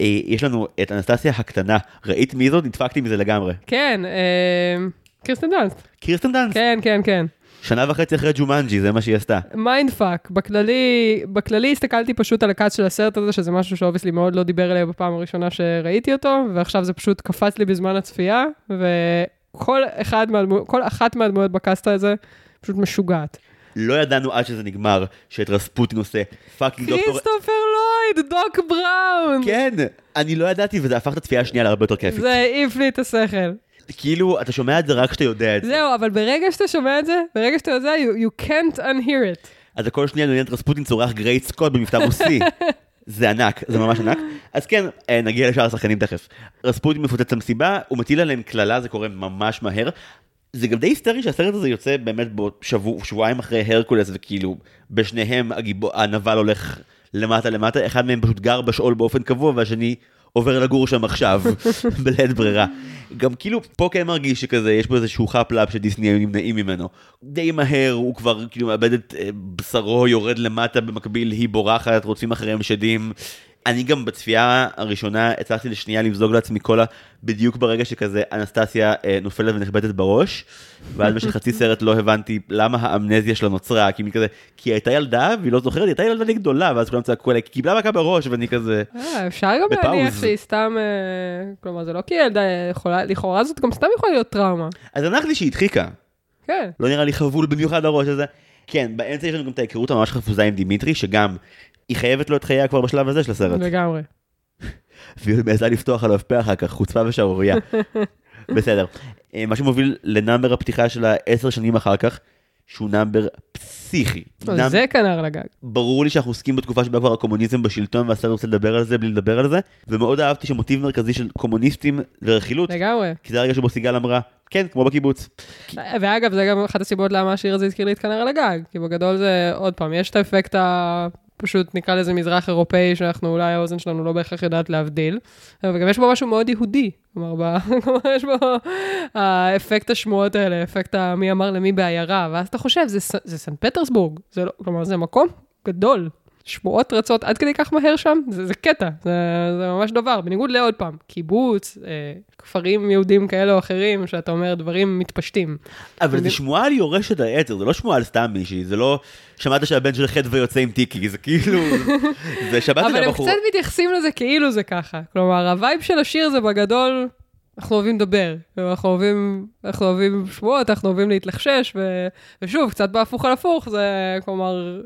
אה, יש לנו את אנסטסיה הקטנה, ראית מי זאת? נדפקתי מזה לגמרי. כן, אה, קירסטן דאנסט. קירסטן דאנסט. כן, כן, כן. שנה וחצי אחרי ג'ומנג'י, זה מה שהיא עשתה. mind fuck, בכללי, בכללי הסתכלתי פשוט על ה cast של הסרט הזה, שזה משהו ש obviously מאוד לא דיבר אליי בפעם הראשונה שראיתי אותו, ועכשיו זה פשוט קפץ לי בזמן הצפייה, וכל אחד מהדמו, אחת מהדמויות ב cast הזה פשוט משוגעת. לא ידענו עד שזה נגמר, שאת רספוטין עושה fucking דוקטור... כריסטופר לויד, דוק בראון! כן, אני לא ידעתי, וזה הפך את הצפייה השנייה להרבה יותר כיפית. זה העיף לי את השכל. כאילו, אתה שומע את זה רק כשאתה יודע את זה. זהו, אבל ברגע שאתה שומע את זה, ברגע שאתה יודע, you, you can't unhear it. אז הכל שנייה נהנה את רספוטין צורח great Scott במבטא רוסי. [laughs] זה ענק, זה ממש ענק. אז כן, אה, נגיע לשאר השחקנים תכף. רספוטין מתפרץ למסיבה, הוא מטיל עליהם קללה, זה קורה ממש מהר. זה גם די היסטרי שהסרט הזה יוצא באמת בשבוע, שבועיים אחרי הרקולס, וכאילו בשניהם הגיבור, הנבל הולך למטה למטה, אחד מהם פשוט גר בשאול באופן קבוע, והשני עובר לגור שם עכשיו, [laughs] בלית ברירה. גם כאילו, פה כן מרגיש שכזה, יש פה איזשהו חאפ-לאפ שדיסני היו נמנעים ממנו. די מהר, הוא כבר כאילו מאבד את אה, בשרו, יורד למטה, במקביל היא בורחת, רוצים אחריהם שדים. אני גם בצפייה הראשונה הצלחתי לשנייה למזוג לעצמי קולה בדיוק ברגע שכזה אנסטסיה אה, נופלת ונחבטת בראש, ואז במשך חצי סרט לא הבנתי למה האמנזיה שלה נוצרה, כי היא כזה, כי היא הייתה ילדה והיא לא זוכרת, היא הייתה ילדה די גדולה, ואז כולם צעקו עליה, כי קיבלה מכה בראש, ואני כזה, אה, אפשר גם. להניח שהיא סתם, אה, כלומר, זה לא כי ילדה יכולה, לכאורה זאת גם סתם יכולה להיות טראומה. אז הנחתי שהיא הדחיקה, כן. לא נראה לי חבול במיוחד הראש הזה. כן, באמצע יש לנו גם את ההיכרות הממש חפוזה עם דימיטרי, שגם, היא חייבת לו את חייה כבר בשלב הזה של הסרט. לגמרי. והיא מעזה לפתוח עליו פה אחר כך, חוצפה ושערורייה. [laughs] בסדר. אה, מה שמוביל ל number הפתיחה של העשר שנים אחר כך, שהוא number פסיכי. נאמ- זה כנר על הגג. ברור לי שאנחנו עוסקים בתקופה שבה כבר הקומוניזם בשלטון והסרט רוצה לדבר על זה בלי לדבר על זה, ומאוד אהבתי שמוטיב מרכזי של קומוניסטים זה רכילות, לגמרי. כי זה הרגע שבו סיגל אמרה, כן, כמו בקיבוץ. ואגב, זה גם אחת הסיבות למה השיר הזה הזכיר לי את כנר על הגג, כי בגדול זה, עוד פעם, יש את האפקט ה... פשוט נקרא לזה מזרח אירופאי, שאנחנו אולי האוזן שלנו לא בהכרח יודעת להבדיל, וגם יש בו משהו מאוד יהודי, [laughs] כלומר, יש בו האפקט השמועות האלה, אפקט המי אמר למי בעיירה, ואז אתה חושב, זה, זה סן פטרסבורג, זה לא, כלומר, זה מקום גדול. שמועות רצות עד כדי כך מהר שם, זה, זה קטע, זה, זה ממש דבר, בניגוד לעוד פעם, קיבוץ, אה, כפרים יהודים כאלה או אחרים, שאתה אומר דברים מתפשטים. אבל זה שמועה על יורשת העצר, זה לא שמועה על סתם מישהי, זה לא שמעת שהבן של חדווה יוצא עם טיקי, זה כאילו, זה שמעת אבל הם. קצת מתייחסים לזה כאילו זה ככה. כלומר, ה vibe של השיר זה בגדול, אנחנו אוהבים לדבר, אנחנו אוהבים, אנחנו אוהבים שמועות, אנחנו אוהבים להתלחשש, ו... ושוב, קצת בהפוך על הפוך, זה כלומר,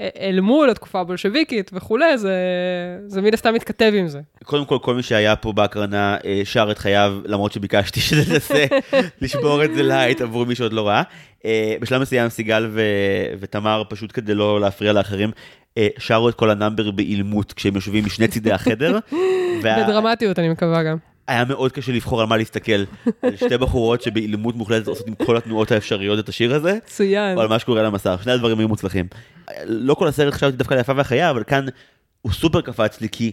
אל מול התקופה הבולשביקית וכולי, זה, זה מן הסתם מתכתב עם זה. קודם כל, כל מי שהיה פה בהקרנה אה, שר את חייו, למרות שביקשתי שתנסה [laughs] לשמור את זה light עבור מי שעוד לא ראה. אה, בשלב מסוים סיגל ו- ותמר, פשוט כדי לא להפריע לאחרים, אה, שרו את כל ה number באילמות כשהם יושבים משני צידי החדר. [laughs] וה- בדרמטיות, אני מקווה גם. היה מאוד קשה לבחור על מה להסתכל. על שתי בחורות שבאילמות מוחלטת עושות עם כל התנועות האפשריות את השיר הזה. מצוין. או על מה שקורה על המסך, שני הדברים היו מוצלחים. לא כל הסרט חשבתי דווקא על היפה והחיה, אבל כאן הוא סופר קפץ לי, כי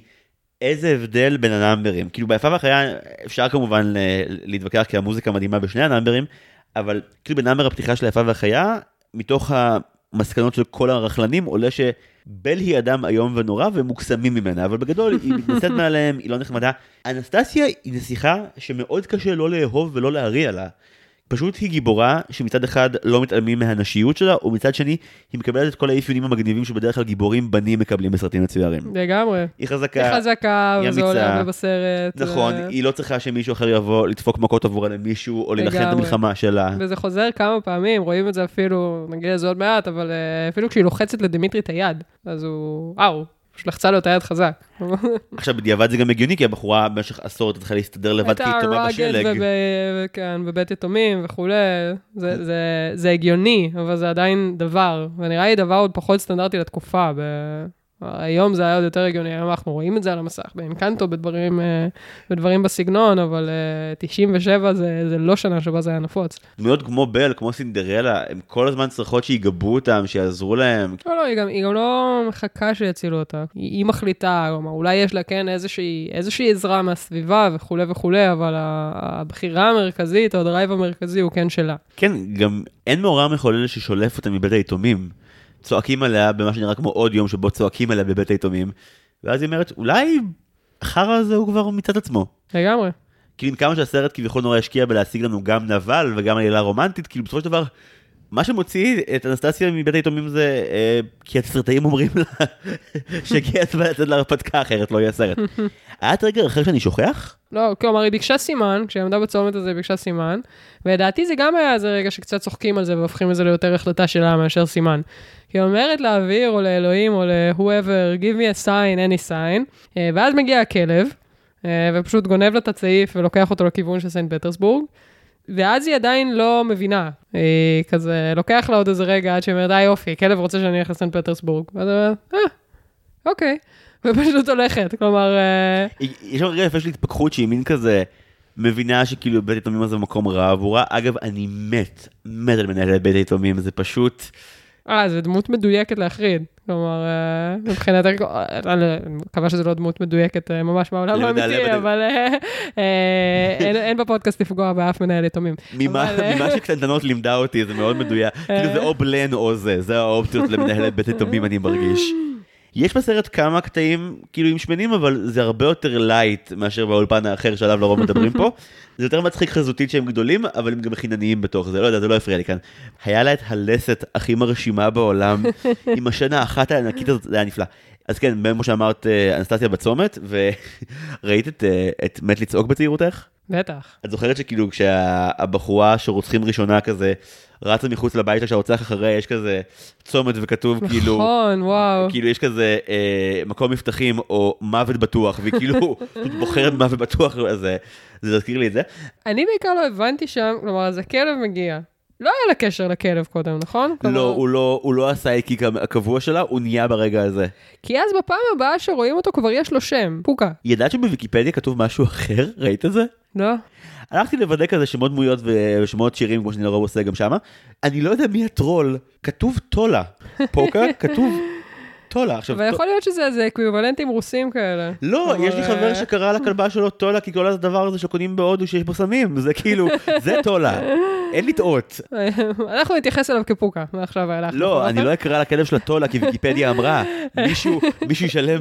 איזה הבדל בין הנאמברים. כאילו ביפה והחיה אפשר כמובן ל- להתווכח כי המוזיקה מדהימה בשני הנאמברים, אבל כאילו ב number הפתיחה של היפה והחיה, מתוך המסקנות של כל הרכלנים עולה שבל היא אדם איום ונורא והם מוקסמים ממנה, אבל בגדול היא [laughs] מתנשאת מעליהם, היא לא נחמדה. אנסטסיה היא נסיכה שמאוד קשה לא לאהוב ולא להריע לה. פשוט היא גיבורה שמצד אחד לא מתעלמים מהנשיות שלה, ומצד שני היא מקבלת את כל האפיונים המגניבים שבדרך כלל גיבורים בנים מקבלים בסרטים מצוירים. לגמרי. היא חזקה, היא חזקה, היא וזה אמיצה. עולה הרבה בסרט. נכון, ו- היא לא צריכה שמישהו אחר יבוא לדפוק מכות עבורה למישהו, או להילחם את. המלחמה שלה. וזה חוזר כמה פעמים, רואים את זה אפילו, נגיע לזה עוד מעט, אבל אה, אפילו כשהיא לוחצת לדמיטרי את היד, אז הוא, וואו, פשוט לחצה לו את היד חזק. עכשיו בדיעבד זה גם הגיוני, כי הבחורה במשך עשור צריכה להסתדר לבד הייתה כיתומה rugged בשלג. וב- כן, בבית יתומים וכולי, זה, זה, זה הגיוני, אבל זה עדיין דבר, ונראה לי דבר עוד פחות סטנדרטי לתקופה. ב... היום זה היה עוד יותר הגיוני, היום אנחנו רואים את זה על המסך, באנקנטו, בדברים, אה, בדברים בסגנון, אבל אה, 97 זה, זה לא שנה שבה זה היה נפוץ. דמויות כמו בל, כמו סינדרלה, הן כל הזמן צריכות שיגבו אותם, שיעזרו להם. לא, לא, היא גם, היא גם לא מחכה שיצילו אותה. היא, היא מחליטה, כלומר, אולי יש לה כן איזושהי, איזושהי עזרה מהסביבה וכולי וכולי, אבל הבחירה המרכזית, או הדרייב המרכזי הוא כן שלה. כן, גם אין מאורע מחולל ששולף אותם מבית היתומים. צועקים עליה במה שנראה כמו עוד יום שבו צועקים עליה בבית היתומים, ואז היא אומרת, אולי החרא הזה הוא כבר מצד עצמו. לגמרי. כאילו עם כמה שהסרט כביכול נורא השקיע בלהשיג לנו גם נבל וגם עלילה רומנטית, כאילו בסופו של דבר מה שמוציא את אנסטסיה מבית היתומים זה אה, כי התסרטאים אומרים לה [laughs] שהגיע הזמן לצאת להרפתקה אחרת לא יהיה סרט. היה טריגר אחר שאני שוכח? לא, כלומר, היא ביקשה סימן, כשהיא עמדה בצומת הזה היא ביקשה סימן, ולדעתי זה גם היה איזה רגע שקצת צוחקים על זה והופכים את זה ליותר החלטה שלה מאשר סימן. היא אומרת לאוויר או לאלוהים או ל-whoever, give me a sign, any sign, אה, ואז מגיע הכלב, אה, ופשוט גונב לה את הצעיף ולוקח אותו לכיוון של סנט פטרסבורג. ואז היא עדיין לא מבינה, היא כזה, לוקח לה עוד איזה רגע עד שהיא אומרת, אה יופי, כלב רוצה שאני אלך לסנט פטרסבורג. ואז היא אומרת, אה, אוקיי. ופשוט הולכת, כלומר... אה, יש שם רגע יפה של התפכחות שהיא מין כזה מבינה שכאילו בית היתומים הזה מקום רע עבורה. אגב, אני מת, מת על מנהלת בית היתומים, זה פשוט... אה, זו דמות מדויקת להחריד. כלומר, אה, מבחינת, אני מקווה שזו לא דמות מדויקת אה, ממש מהעולם האמיתי, אבל- אה, אין- בפודקאסט לפגוע באף מנהל יתומים. ממה שקטנטנות לימדה אותי, זה מאוד מדויק. כאילו זה או בלן או זה, זה האופציות למנהלת בית היתומים, אני מרגיש. יש בסרט כמה קטעים כאילו עם שמנים, אבל זה הרבה יותר light מאשר באולפן האחר שעליו לרוב מדברים פה. [laughs] זה יותר מצחיק חזותית שהם גדולים, אבל הם גם חינניים בתוך זה, לא יודע, זה לא הפריע לי כאן. היה לה את הלסת הכי מרשימה בעולם, [laughs] עם השן האחת הענקית הזאת, זה היה נפלא. אז כן, כמו שאמרת, אה, אנסטסיה בצומת, [laughs] וראית את, אה, את מת לצעוק בצעירותך? בטח. את זוכרת שכאילו כשהבחורה שרוצחים ראשונה כזה רצה מחוץ לבית שלה שרוצח אחריה יש כזה צומת וכתוב כאילו נכון, וואו. כאילו יש כזה אה, מקום מבטחים או מוות בטוח והיא כאילו [laughs] בוחרת מוות בטוח אז זה זה הזכיר לי את זה. אני בעיקר לא הבנתי שם, כלומר, אז הכלב מגיע. לא היה לה קשר לכלב קודם, נכון? כלומר, לא הוא לא הוא לא הסייקיק הקבוע שלה הוא נהיה ברגע הזה. כי אז בפעם הבאה שרואים אותו כבר יש לו שם, פוקה. ידעת שבוויקיפדיה כתוב משהו אחר [laughs] ראית את זה? לא? הלכתי לוודא כזה שמות דמויות ושמות שירים כמו שאני לרוב עושה גם שמה. אני לא יודע מי הטרול כתוב טולה. פוקה כתוב טולה. עכשיו, אבל יכול להיות שזה איזה אקוויוולנטים רוסים כאלה. לא, אבל, יש לי חבר אה, שקרא לכלבה שלו טולה, כי כל הדבר הזה שקונים בהודו שיש בו סמים, זה כאילו, זה טולה, [laughs] אין לטעות. אנחנו נתייחס אליו כפוקה, מעכשיו ואילך. לא, אני לא אקרא לכלב של הטולה, כי ויקיפדיה אמרה, מישהו מישהו ישלם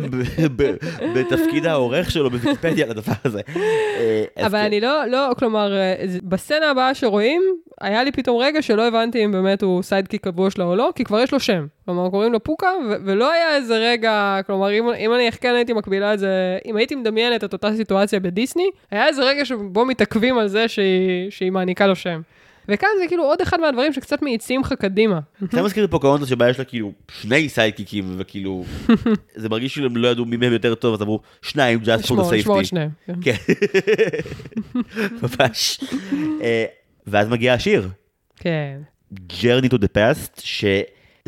בתפקיד העורך שלו בוויקיפדיה על הדבר הזה. אה, אבל כן. אני לא, לא, כלומר, אה, בסצנה הבאה שרואים, היה לי פתאום רגע שלא הבנתי אם באמת הוא סיידקיק קבוע שלו או לא, כי כבר יש לו שם. כלומר, קוראים לו פוקה, ולא היה איזה רגע, כלומר, אם, אם אני כן הייתי מקבילה את זה, אם הייתי מדמיינת את אותה סיטואציה בדיסני, היה איזה רגע שבו מתעכבים על זה שהיא, שהיא מעניקה לו שם. וכאן זה כאילו עוד אחד מהדברים שקצת מאיצים לך קדימה. זה מזכיר לי פוקהונטס שבה יש לה כאילו שני סיידקיקים, וכאילו, [laughs] זה מרגיש שהם לא ידעו מי מהם יותר טוב, אז אמרו, שניים, just for the לשמור לשמור את safety. שניהם. כן. כן, [laughs] ממש. אה, ואז מגיע השיר. כן. Journey to the Past,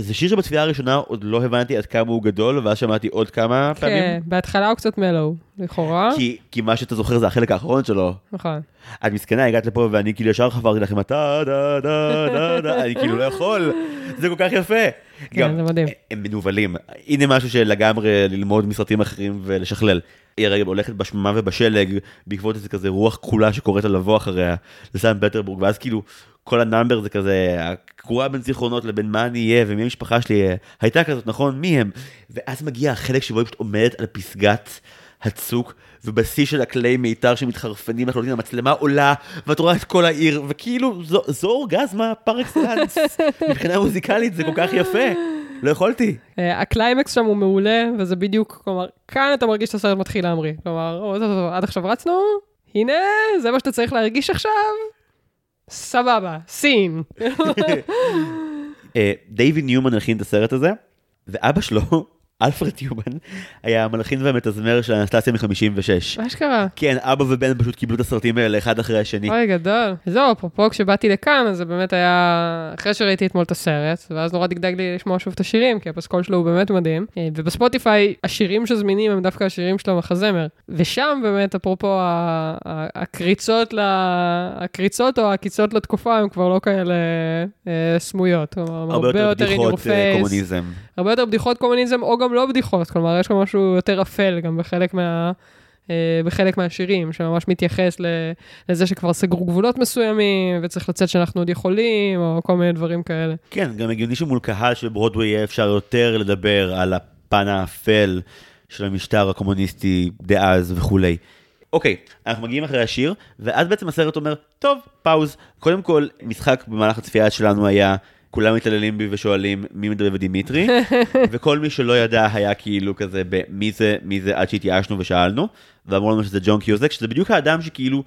שזה שיר שבצפייה הראשונה עוד לא הבנתי עד כמה הוא גדול, ואז שמעתי עוד כמה כן, פעמים. בהתחלה הוא קצת מלואו, לכאורה. כי, כי מה שאתה זוכר זה החלק האחרון שלו. נכון. את מסכנה, הגעת לפה ואני כאילו ישר חפרתי לכם הטה דה דה דה דה, אני כאילו לא יכול, זה כל כך יפה. כן, זה מדהים. הם מנוולים. הנה משהו שלגמרי ללמוד מסרטים אחרים ולשכלל. היא הרגע הולכת בשממה ובשלג בעקבות איזה כזה רוח כחולה שקוראת לה לבוא אחריה לסן פטרבורג ואז כאילו כל הנאמבר זה כזה הקרואה בין זיכרונות לבין מה אני אהיה ומי המשפחה שלי יהיה. הייתה כזאת נכון? מי הם? ואז מגיע החלק שבו היא פשוט עומדת על פסגת הצוק ובשיא של הכלי מיתר שמתחרפנים לחלוטין המצלמה עולה ואת רואה את כל העיר וכאילו זו, זו אורגזמה פר אקסלנס. [laughs] מבחינה מוזיקלית זה כל כך יפה לא יכולתי. אה, הקליימקס שם הוא מעולה, וזה בדיוק, כלומר, כאן אתה מרגיש שהסרט מתחיל להמריא. כלומר, "או, טוב, טוב, עד עכשיו רצנו, הנה, זה מה שאתה צריך להרגיש עכשיו, סבבה, scene. [laughs] אה, דייוויד ניומן הכין את הסרט הזה, ואבא שלו, אלפרד ניומן, היה המלחין והמתזמר של אנסטסיה מ-56. מה שקרה? כן, אבא ובן פשוט קיבלו את הסרטים האלה אחד אחרי השני. אוי, גדול. זהו, אפרופו, כשבאתי לכאן, אז זה באמת היה, אחרי שראיתי אתמול את הסרט, ואז נורא דגדג לי לשמוע שוב את השירים, כי הפסקול שלו הוא באמת מדהים. אה, ובספוטיפיי, השירים שזמינים הם דווקא השירים שלו מחזמר. ושם באמת, אפרופו הקריצות, ל... הקריצות או העקיצות לתקופה, הם כבר לא כאלה אה, סמויות. כלומר, הרבה יותר בדיחות אה. קומוניזם. הרבה יותר בדיחות קומוניזם, או גם לא בדיחות, כלומר, יש גם משהו יותר אפל גם בחלק מה... אה, בחלק מהשירים, שממש מתייחס לזה שכבר סגרו גבולות מסוימים, וצריך לצאת שאנחנו עוד יכולים, או כל מיני דברים כאלה. כן, גם הגיוני שמול קהל של ברודווי יהיה אפשר יותר לדבר על הפן האפל של המשטר הקומוניסטי דאז וכולי. אוקיי, אנחנו מגיעים אחרי השיר, ואז בעצם הסרט אומר, טוב, pause. קודם כל, משחק במהלך הצפייה שלנו היה כולם מתעללים בי ושואלים מי מדבב את דימיטרי, [laughs] וכל מי שלא ידע היה כאילו כזה במי זה, מי זה עד שהתייאשנו ושאלנו, ואמרו לנו שזה ג'ון קיוסאק, שזה בדיוק האדם שכאילו,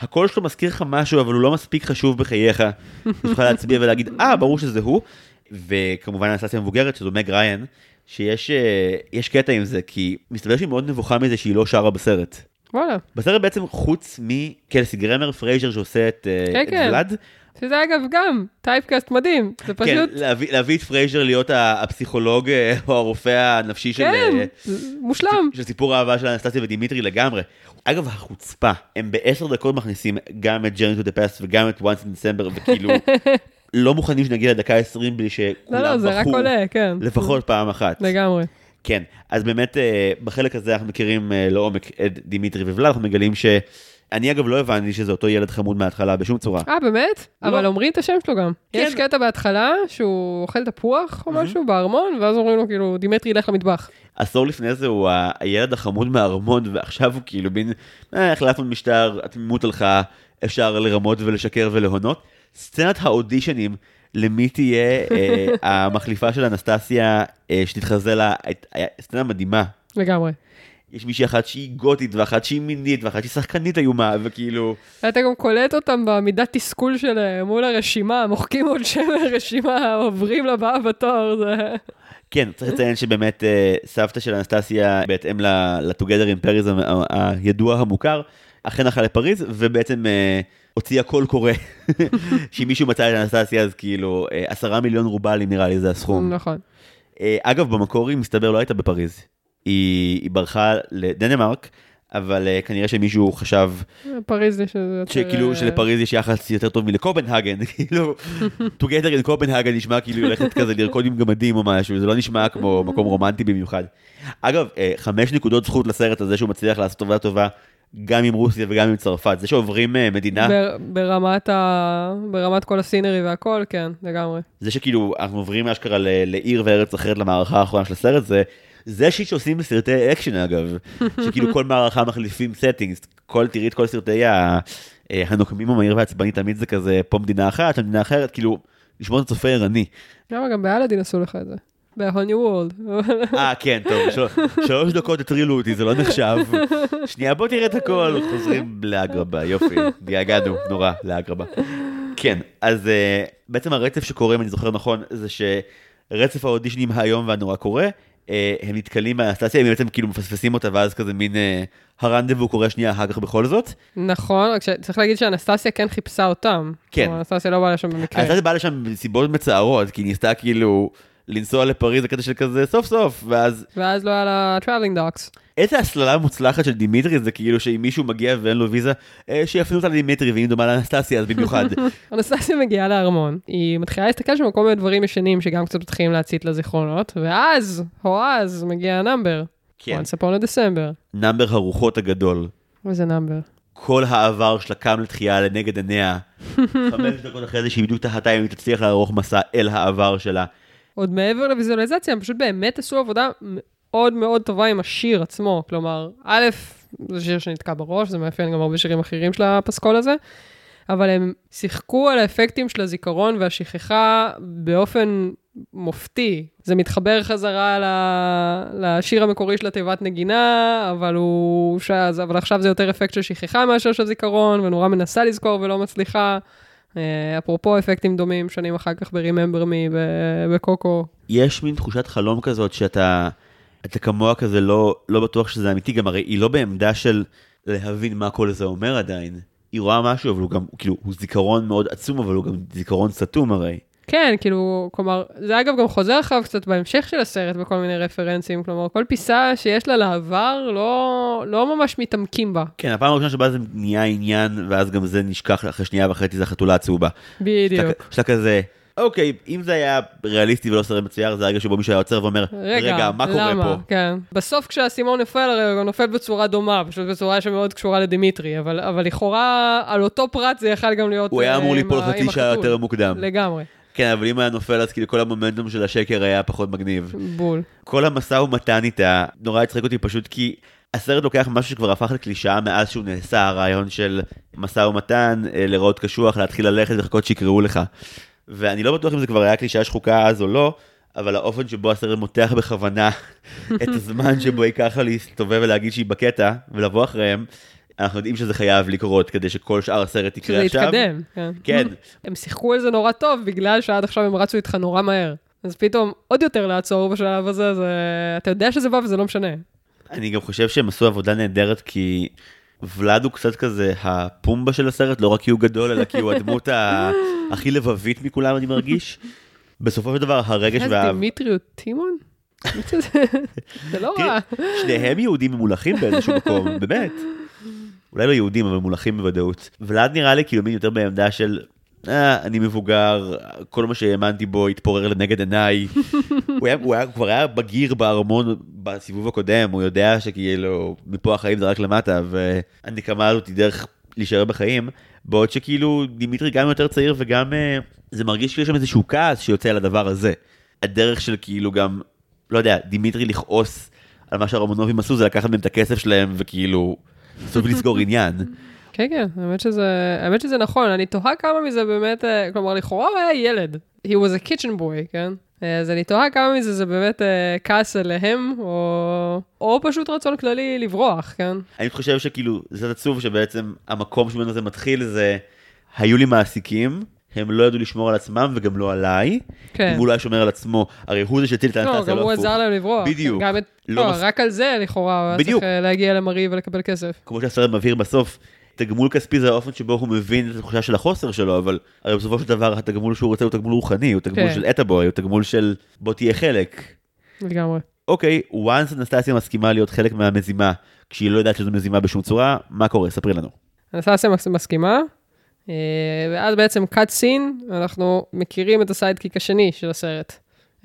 הקול שלו מזכיר לך משהו, אבל הוא לא מספיק חשוב בחייך, שתוכל להצביע ולהגיד, אה, ברור שזה הוא, וכמובן האנסטסיה המבוגרת, שזו מג ריין, שיש אה, יש קטע עם זה, כי מסתבר שהיא מאוד נבוכה מזה שהיא לא שרה בסרט. וואלה. בסרט בעצם חוץ מקלסי גרמר פרייזר שעושה את, אה, כן, את כן. ולאד, שזה אגב גם typecast מדהים, זה כן, פשוט, להביא, להביא את פרייזר להיות הפסיכולוג אה, או הרופא הנפשי של, כן, אה, מושלם. של סיפור האהבה של אנסטסיה ודימיטרי לגמרי. אגב, החוצפה, הם בעשר דקות מכניסים גם את Journey to the Past וגם את once in December, וכאילו, [laughs] לא מוכנים שנגיע לדקה 20 בלי לא, שכולם לא, זה רק עולה, כן. לפחות פעם אחת. לגמרי. כן, אז באמת אה, בחלק הזה אנחנו מכירים אה, לעומק את דימיטרי וולאד, אנחנו מגלים ש... אני אגב לא הבנתי שזה אותו ילד חמוד מההתחלה בשום צורה. אה, באמת? לא. אבל אומרים את השם שלו גם. כן. יש קטע בהתחלה שהוא אוכל תפוח או משהו בארמון, ואז אומרים לו כאילו, דימטרי ילך למטבח. עשור לפני זה הוא הילד החמוד מהארמון, ועכשיו הוא כאילו מין, אה, החלפנו משטר, התמימות הלכה, אפשר לרמות ולשקר ולהונות. סצנת האודישנים למי תהיה אה, [laughs] המחליפה של אנסטסיה אה, שתתחזה לה, היה סצנה מדהימה. לגמרי. יש מישהי אחת שהיא גותית, ואחת שהיא מינית, ואחת שהיא שחקנית איומה, וכאילו... אתה גם קולט אותם במידת תסכול שלהם מול הרשימה, מוחקים עוד שם מהרשימה, עוברים לבאה בתור, זה... כן, צריך לציין שבאמת אה, סבתא של אנסטסיה, בהתאם ל- ל-Together in Paris ה- ה- הידוע המוכר, אכן הלכה לפריז, ובעצם אה, הוציאה קול קורא, [laughs] שאם מישהו מצא את אנסטסיה אז כאילו אה, עשרה מיליון רובלים נראה לי זה הסכום. נכון. אה, אגב, במקור היא מסתבר לא הייתה בפריז, היא, היא ברחה לדנמרק, אבל אה, כנראה שמישהו חשב פריז יש איזה... שכאילו שלפריז יש יחס יותר טוב מלקופנהגן, [laughs] כאילו, together in קופנהגן נשמע כאילו הולכת כזה לרקוד עם גמדים או משהו, זה לא נשמע כמו מקום רומנטי במיוחד. אגב, חמש נקודות זכות לסרט הזה שהוא מצליח לעשות עבודה טובה גם עם רוסיה וגם עם צרפת, זה שעוברים אה, מדינה, בר- ברמת ה... ברמת כל ה scenery והכל, כן, לגמרי. זה שכאילו אנחנו עוברים אשכרה ל- לעיר וארץ אחרת למערכה האחרונה של הסרט, זה זה שיט שעושים בסרטי אקשן אגב, [laughs] שכאילו כל מערכה מחליפים settings, כל תראי את כל סרטי ה- אה, הנוקמים המהיר והעצבני תמיד זה כזה פה מדינה אחת, שם מדינה אחרת, כאילו לשמור את הצופה ערני. למה גם באלאדין עשו לך את זה? וולד. אה כן טוב, של- שלוש דקות הטרילו אותי זה לא נחשב, שנייה בוא תראה את הכל, חוזרים לאגרבה, יופי, געגענו, נורא, לאגרבה. כן, אז אה, בעצם הרצף שקורה, אם אני זוכר נכון, זה שרצף האודישנים האיום והנורא קורה, אה, הם נתקלים באנסטסיה, הם בעצם כאילו מפספסים אותה, ואז כזה מין אה, הרנדבו קורה שנייה אחר כך בכל זאת. נכון, רק שצריך להגיד שאנסטסיה כן חיפשה אותם. כן. אנסטסיה לא באה לשם במקרה. אנסטסיה באה לשם מסיבות מצערות, כי היא ניסתה כאילו לנסוע לפריז, הקטע של כזה סוף סוף, ואז ואז לא היה לה traveling docs. איזה הסללה מוצלחת של דימיטרי זה כאילו שאם מישהו מגיע ואין לו ויזה, אה, שיפנו אותה לדימיטרי והיא דומה לאנסטסיה אז במיוחד. [laughs] אנסטסיה מגיעה לארמון, היא מתחילה להסתכל שם על כל מיני דברים ישנים שגם קצת מתחילים להצית לה זיכרונות, ואז, או אז, מגיע ה number. כן, once upon a December. number הרוחות הגדול. איזה number. כל העבר שלה קם לתחייה לנגד עיניה. [laughs] חמש דקות אחרי זה שהיא בדיוק תחתה אם היא תצליח לערוך מסע אל העבר שלה. עוד מעבר לוויזואליזציה, הם פשוט באמת עשו עבודה מאוד מאוד טובה עם השיר עצמו. כלומר, א', זה שיר שנתקע בראש, זה מאפיין גם הרבה שירים אחרים של הפסקול הזה, אבל הם שיחקו על האפקטים של הזיכרון והשכחה באופן מופתי. זה מתחבר חזרה ל- לשיר המקורי של התיבת נגינה, אבל, הוא. אבל עכשיו זה יותר אפקט של שכחה מאשר של זיכרון, ונורא מנסה לזכור ולא מצליחה. אה, אפרופו אפקטים דומים, שנים אחר כך ב-Remember Me, בקוקו. יש מין תחושת חלום כזאת שאתה אתה כמוה כזה לא, לא בטוח שזה אמיתי, גם הרי היא לא בעמדה של להבין מה כל זה אומר עדיין. היא רואה משהו, אבל הוא גם, כאילו, הוא זיכרון מאוד עצום, אבל הוא גם זיכרון סתום הרי. כן, כאילו, כלומר, זה אגב גם חוזר אחריו קצת בהמשך של הסרט בכל מיני רפרנסים, כלומר, כל פיסה שיש לה לעבר, לא, לא ממש מתעמקים בה. כן, הפעם הראשונה שבה זה נהיה עניין, ואז גם זה נשכח אחרי שנייה וחצי זה החתולה הצהובה. בדיוק. יש לה כזה, אוקיי, אם זה היה ריאליסטי ולא סרט מצויר, זה הרגע שבו מישהו היה עוצר ואומר, רגע, מה קורה למה? פה? כן. בסוף כשהאסימון נופל, הרי הוא נופל בצורה דומה, פשוט בצורה שמאוד קשורה לדימיטרי, אבל, אבל לכאורה, על אותו פרט זה יכל גם להיות... הוא היה אה, אמור עם ליפול חצי שעה. יותר מוקדם. לגמרי, כן, אבל אם היה נופל אז כאילו כל המומנטום של השקר היה פחות מגניב. בול. כל המשא ומתן איתה נורא הצחיק אותי פשוט כי הסרט לוקח משהו שכבר הפך לקלישאה מאז שהוא נעשה, הרעיון של משא ומתן, אה, לראות קשוח, להתחיל ללכת ולחכות שיקראו לך. ואני לא בטוח אם זה כבר היה קלישאה שחוקה אז או לא, אבל האופן שבו הסרט מותח בכוונה [laughs] את הזמן שבו ייקח לה להסתובב ולהגיד שהיא בקטע ולבוא אחריהם, אנחנו יודעים שזה חייב לקרות כדי שכל שאר הסרט יקרה שזה עכשיו. יתקדם. כן. כן, [laughs] הם שיחקו על זה נורא טוב, בגלל שעד עכשיו הם רצו איתך נורא מהר. אז פתאום עוד יותר לעצור בשלב הזה, זה... אתה יודע שזה בא וזה לא משנה. אני גם חושב שהם עשו עבודה נהדרת כי ולאד הוא קצת כזה הפומבה של הסרט, לא רק כי הוא גדול, אלא כי הוא הדמות ה- [laughs] הכי לבבית מכולם, אני מרגיש. בסופו של דבר, הרגש וה... דימיטרי הוא טימון? [laughs] זה לא רע. שניהם יהודים ממולחים באיזשהו מקום, באמת. אולי לא יהודים, אבל ממולחים בוודאות. ולאד נראה לי כאילו מין יותר בעמדה של, אה, אני מבוגר, כל מה שהאמנתי בו התפורר לנגד עיניי. [laughs] הוא, היה, הוא, היה, הוא כבר היה בגיר בארמון בסיבוב הקודם, הוא יודע שכאילו, מפה החיים זה רק למטה, והנקמה הזאת היא דרך להישאר בחיים. בעוד שכאילו דימיטרי גם יותר צעיר וגם אה, זה מרגיש שיש שם איזשהו כעס שיוצא על הדבר הזה. הדרך של כאילו גם, לא יודע, דימיטרי לכעוס על מה שהרומנובים עשו זה לקחת מהם את הכסף שלהם וכאילו, סוף לסגור עניין. כן, כן, האמת שזה, האמת שזה נכון, אני תוהה כמה מזה באמת, אה, כלומר, לכאורה הוא היה ילד. He was a kitchen boy, כן? אה, אז אני תוהה כמה מזה זה באמת אה, כעס עליהם, או, או פשוט רצון כללי לברוח, כן? אני חושב שכאילו, זה עצוב שבעצם המקום שממנו זה מתחיל זה, היו לי מעסיקים, הם לא ידעו לשמור על עצמם וגם לא עליי. כן. אם הוא לא היה שומר על עצמו, הרי הוא זה שהטיל את לא, האנסטסיה, גם לא הוא הפוך. עזר להם לברוח. בדיוק. גם את, לא לא, מס- רק על זה לכאורה, הוא היה. צריך אה, להגיע למרי ולקבל כסף. כמו שהסרט מבהיר בסוף, תגמול כספי זה האופן שבו הוא מבין את התחושה של החוסר שלו, אבל הרי בסופו של דבר התגמול שהוא רוצה הוא תגמול רוחני, הוא תגמול כן. של אטאבוי, הוא תגמול של בוא תהיה חלק. לגמרי. אוקיי, once אנסטסיה מסכימה להיות חלק מהמזימה, כשהיא לא יודעת שזו מזימה בשום צורה, מה קורה? ספרי לנו. אנסטסיה מס- מסכימה, ואז בעצם cut scene, אנחנו מכירים את הסיידקיק השני של הסרט,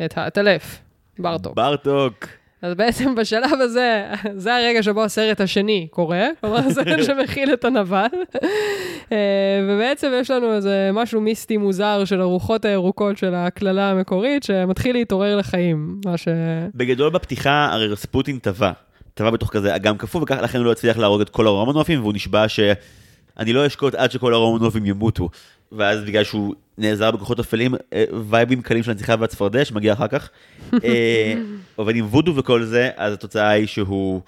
את האטלף, ברטוק. ברטוק. אז בעצם בשלב הזה, זה הרגע שבו הסרט השני קורה, כלומר הסרט [laughs] שמכיל את הנבל, אה, ובעצם יש לנו איזה משהו מיסטי מוזר של הרוחות הירוקות של הקללה המקורית, שמתחיל להתעורר לחיים, מה ש... בגדול בפתיחה הרי רספוטין טבע, טבע בתוך כזה אגם קפוא וכך לכן הוא לא הצליח להרוג את כל הרומנופים והוא נשבע שאני לא אשקוט עד שכל הרומנופים ימותו. ואז בגלל שהוא נעזר בכוחות אפלים, אה, וייבים קלים של הנציחה והצפרדע שמגיע אחר כך, [laughs] אה, עובד עם וודו וכל זה, אז התוצאה היא שהוא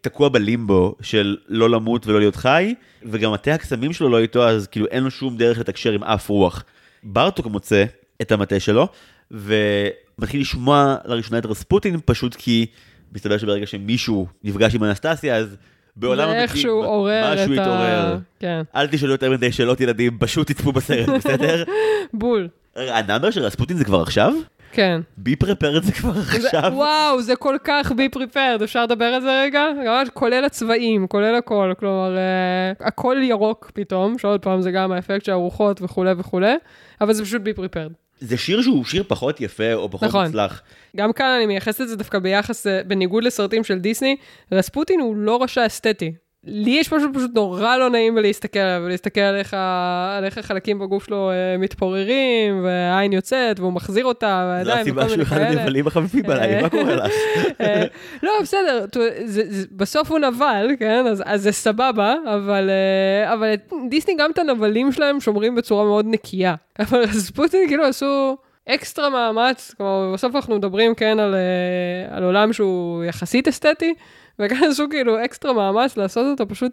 תקוע בלימבו של לא למות ולא להיות חי, וגם מטה הקסמים שלו לא איתו, אז כאילו אין לו שום דרך לתקשר עם אף רוח. ברטוק מוצא את המטה שלו, ומתחיל לשמוע לראשונה את רספוטין, פשוט כי מסתבר שברגע שמישהו נפגש עם אנסטסיה, אז בעולם זה איכשהו עורר את ה... משהו התעורר. כן, אל תשאלו יותר מדי שאלות ילדים, פשוט תצפו בסרט, [laughs] בסדר? בול. רגע, ה number של רספוטין זה כבר עכשיו? כן. Be Prepared זה כבר עכשיו? וואו, זה כל כך Be Prepared, אפשר לדבר על זה רגע? ממש כולל הצבעים, כולל הכל, כלומר, אה, הכל ירוק פתאום, שעוד פעם זה גם האפקט של הרוחות וכולי וכולי, אבל זה פשוט Be Prepared. זה שיר שהוא שיר פחות יפה או פחות נכון. מוצלח. גם כאן אני מייחסת את זה דווקא ביחס, אה, בניגוד לסרטים של דיסני, רספוטין הוא לא רשע אסתטי. לי יש משהו פשוט נורא לא נעים בלהסתכל עליו, ולהסתכל על איך, ה- על איך החלקים בגוף שלו אה, מתפוררים, והעין יוצאת, והוא מחזיר אותה, זו והידיים, הסיבה וכל שהוא מיני אחד כאלה. הנבלים החביבים עליי, מה קורה לך? אה, לא, בסדר, זה, זה, בסוף הוא נבל, כן? אז, אז זה סבבה, אבל, אה, אבל דיסני גם את הנבלים שלהם שומרים בצורה מאוד נקייה. [laughs] אבל רספוטין כאילו עשו אקסטרה מאמץ, כלומר, בסוף אנחנו מדברים, כן, על, אה, על עולם שהוא יחסית אסתטי, וכאן עשו כאילו אקסטרה מאמץ לעשות אותו פשוט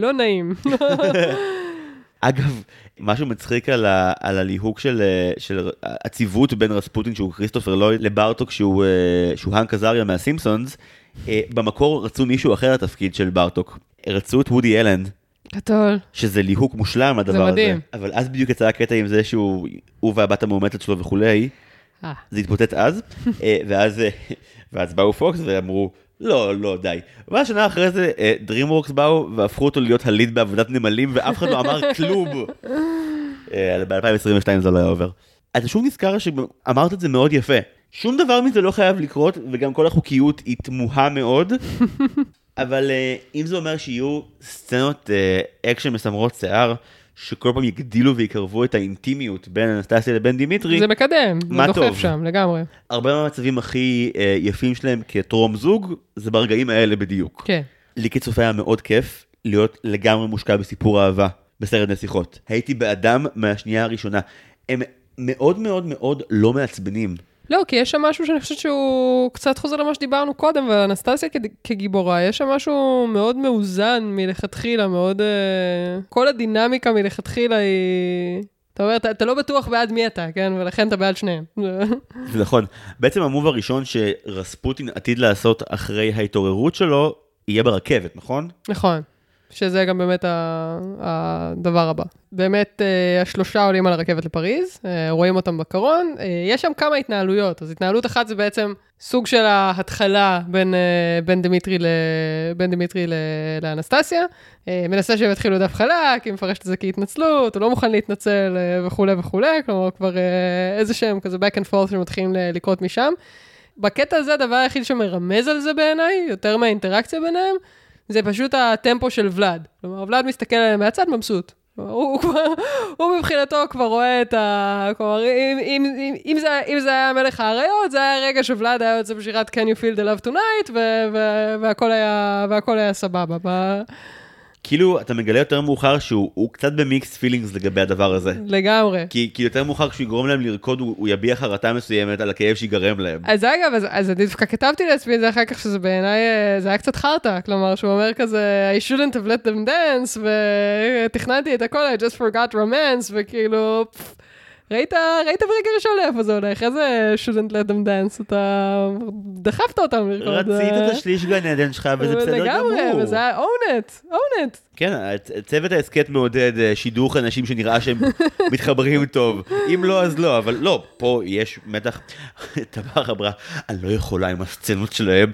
לא נעים. [laughs] אגב, משהו מצחיק על, ה, על הליהוק של, אה, של הציוות בין רספוטין שהוא כריסטופר לויד לברטוק שהוא, אה, שהוא האנק עזריה מהסימפסונס, אה, במקור רצו מישהו אחר לתפקיד של ברטוק. רצו את וודי אלן, גדול. שזה ליהוק מושלם הדבר מדהים. הזה. אבל אז בדיוק יצא הקטע עם זה שהוא, הוא והבת המאומתת שלו וכולי, זה התפוצץ אז, [laughs] ואז, ואז באו פוקס ואמרו, לא, לא, די. ואז שנה אחרי זה, DreamWorks באו והפכו אותו להיות הליד בעבודת נמלים, ואף אחד לא אמר כלום. ב-2022 זה לא היה עובר. אתה שוב נזכר שאמרת את זה מאוד יפה. שום דבר מזה לא חייב לקרות, וגם כל החוקיות היא תמוהה מאוד. [laughs] אבל אה, אם זה אומר שיהיו סצנות אה, אקשן מסמרות שיער, שכל פעם יגדילו ויקרבו את האינטימיות בין אנסטסיה לבין דימיטרי, זה מקדם, זה דוחף טוב. שם, לגמרי. הרבה מהמצבים הכי אה, יפים שלהם כטרום זוג, זה ברגעים האלה בדיוק. כן. לי כצופה היה מאוד כיף להיות לגמרי מושקע בסיפור אהבה בסרט נסיכות. הייתי באה דם מהשנייה הראשונה. הם מאוד מאוד מאוד לא מעצבנים. לא, כי יש שם משהו שאני חושבת שהוא קצת חוזר למה שדיברנו קודם, ואנסטסיה כ- כגיבורה, יש שם משהו מאוד מאוזן מלכתחילה, מאוד... Uh, כל הדינמיקה מלכתחילה היא... אתה אומר, אתה, אתה לא בטוח בעד מי אתה, כן? ולכן אתה בעד שניהם. [laughs] נכון. בעצם המוב הראשון שרספוטין עתיד לעשות אחרי ההתעוררות שלו, יהיה ברכבת, נכון? נכון. שזה גם באמת הדבר הבא. באמת, אה, השלושה עולים על הרכבת לפריז, אה, רואים אותם בקרון. אה, יש שם כמה התנהלויות. אז התנהלות אחת זה בעצם סוג של ההתחלה בין, בין דמיטרי, ל, בין דמיטרי ל, לאנסטסיה. מנסה שהם יתחילו דף חלק, היא מפרשת את זה כהתנצלות, הוא לא מוכן להתנצל וכולי וכולי, כלומר כבר איזה שהם כזה back and forth שמתחילים לקרות משם. בקטע הזה הדבר היחיד שמרמז על זה בעיניי, יותר מהאינטראקציה ביניהם, זה פשוט הטמפו של ולאד. כלומר, ולאד מסתכל עליהם מהצד מבסוט. הוא, [laughs] הוא, הוא מבחינתו כבר רואה את ה... כלומר, אם, אם, אם, אם, זה, אם זה היה מלך האריות, זה היה רגע שוולאד היה יוצא בשירת Can you feel the love tonight, ו, ו, והכל, היה, והכל היה סבבה. כאילו, אתה מגלה יותר מאוחר שהוא הוא קצת במיקס פילינגס לגבי הדבר הזה. לגמרי. כי, כי יותר מאוחר כשהוא יגרום להם לרקוד, הוא, הוא יביע חרטה מסוימת על הכאב שיגרם להם. אז אגב, אז, אז אני דווקא כתבתי לעצמי את זה אחר כך, שזה בעיניי, אה, זה היה קצת חרטא, כלומר, שהוא אומר כזה, I shouldn't have let them dance, ותכננתי את הכל, I just forgot romance, וכאילו, פפ, ראית, ראית ברגע ראשון לאיפה זה הולך, איזה shouldn't let them dance, אתה דחפת אותם לרקוד. רצית אה, את השליש גן עדן שלך, וזה בסדר לגמרי, גמור. וזה היה own it, own it. כן, צוות ההסכת מעודד אה, שידוך אנשים שנראה שהם [laughs] מתחברים טוב. אם לא, אז לא, אבל לא, פה יש מתח. [laughs] תמר אמרה, אני לא יכולה עם הסצנות שלהם,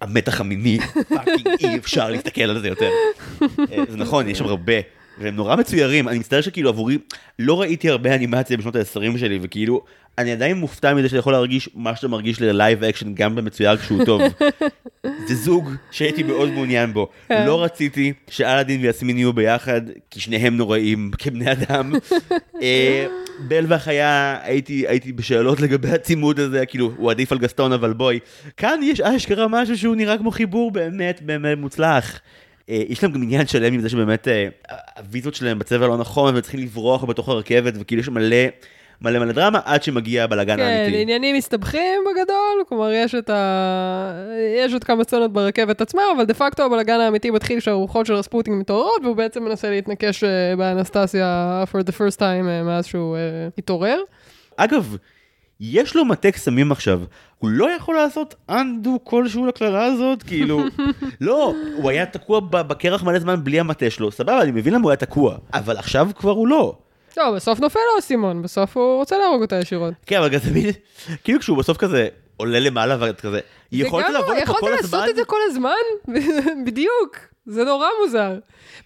המתח המיני, fucking אי אפשר להסתכל על זה יותר. [laughs] אה, זה נכון, יש שם הרבה. והם נורא מצוירים, אני מצטער שכאילו עבורי, לא ראיתי הרבה אנימציה בשנות ה-20 שלי, וכאילו, אני עדיין מופתע מזה שאתה יכול להרגיש מה שאתה מרגיש ל live action גם במצויר כשהוא טוב. [laughs] זה זוג שהייתי מאוד מעוניין בו. כן. לא רציתי שאלאדין ויסמין יהיו ביחד, כי שניהם נוראים כבני אדם. [laughs] אה, בל והחיה, הייתי, הייתי בשאלות לגבי הצימוד הזה, כאילו, הוא עדיף על גסטון, אבל בואי. כאן יש אשכרה משהו שהוא נראה כמו חיבור באמת באמת מוצלח. אה, יש להם גם עניין שלם עם זה שבאמת אה, הוויזות שלהם בצבע לא נכון, וצריכים לברוח בתוך הרכבת, וכאילו יש מלא מלא מלא דרמה, עד שמגיע הבלאגן כן, האמיתי. עניינים מסתבכים בגדול, כלומר, יש את ה... יש עוד כמה סצנות ברכבת עצמה, אבל דה פקטו הבלאגן האמיתי מתחיל כשהרוחות של רספוטין מתעוררות, והוא בעצם מנסה להתנקש אה, באנסטסיה for the first time מאז שהוא אה, התעורר. אגב, יש לו מטה קסמים עכשיו, הוא לא יכול לעשות undo כלשהו לקללה הזאת, כאילו, [laughs] לא, הוא היה תקוע בקרח מלא זמן בלי המטה שלו, סבבה, אני מבין למה הוא היה תקוע, אבל עכשיו כבר הוא לא. לא, בסוף נופל לו האסימון, בסוף הוא רוצה להרוג אותה ישירות. כן, אבל כזה מין, כאילו כשהוא בסוף כזה עולה למעלה ואת כזה, יכולת וגם לא, לעבוד פה יכולת כל לעשות הזמן? את זה כל הזמן? [laughs] בדיוק. זה נורא מוזר.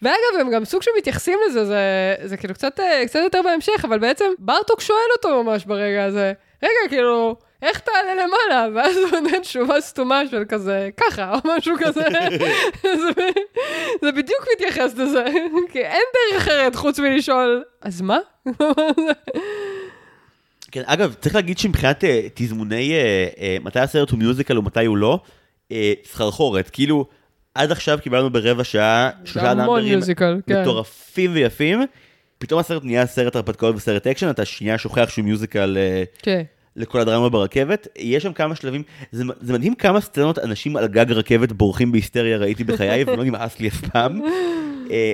ואגב, הם גם סוג שמתייחסים לזה, זה, זה כאילו קצת, אה, קצת יותר בהמשך, אבל בעצם ברטוק שואל אותו ממש ברגע הזה, רגע, כאילו, איך תעלה למעלה? ואז הוא נותן תשובה סתומה של כזה, ככה, או משהו כזה. [laughs] זה, זה בדיוק מתייחס לזה, [laughs] כי אין דרך אחרת חוץ מלשאול, אז מה? [laughs] כן, אגב, צריך להגיד שמבחינת אה, תזמוני אה, אה, מתי הסרט הוא מיוזיקל ומתי הוא לא, אה, סחרחורת, כאילו, עד עכשיו קיבלנו ברבע שעה שלושה numberים כן. מטורפים ויפים, פתאום הסרט נהיה סרט הרפתקאות וסרט אקשן, אתה שנייה שוכח שהוא musical אה, כן. לכל הדרמה ברכבת, יש שם כמה שלבים, זה, זה מדהים כמה סצנות אנשים על גג רכבת בורחים בהיסטריה ראיתי בחיי, ולא נמאס לי אף פעם,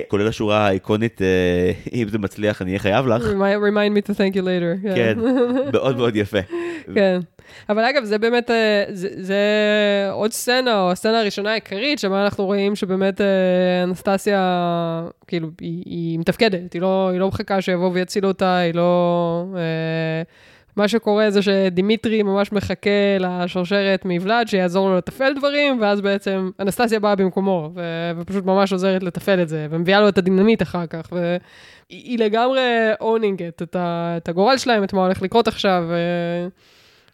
כולל השורה האיקונית, אה, אם זה מצליח אני אהיה חייב לך, Remind me to thank you later. כן, מאוד מאוד יפה. כן. אבל אגב, זה באמת, אה, זה, זה עוד סצנה, או הסצנה הראשונה העיקרית, שבה אנחנו רואים שבאמת אה, אנסטסיה, כאילו, היא, היא מתפקדת, היא לא, היא לא מחכה שיבואו ויצילו אותה, היא לא... אה, מה שקורה זה שדימיטרי ממש מחכה לשרשרת מוולד שיעזור לו לתפעל דברים, ואז בעצם אנסטסיה באה במקומו, ו- ופשוט ממש עוזרת לתפעל את זה, ומביאה לו את הדינמיט אחר כך, והיא היא לגמרי owning את, ה- את הגורל שלהם, את מה הולך לקרות עכשיו, ו-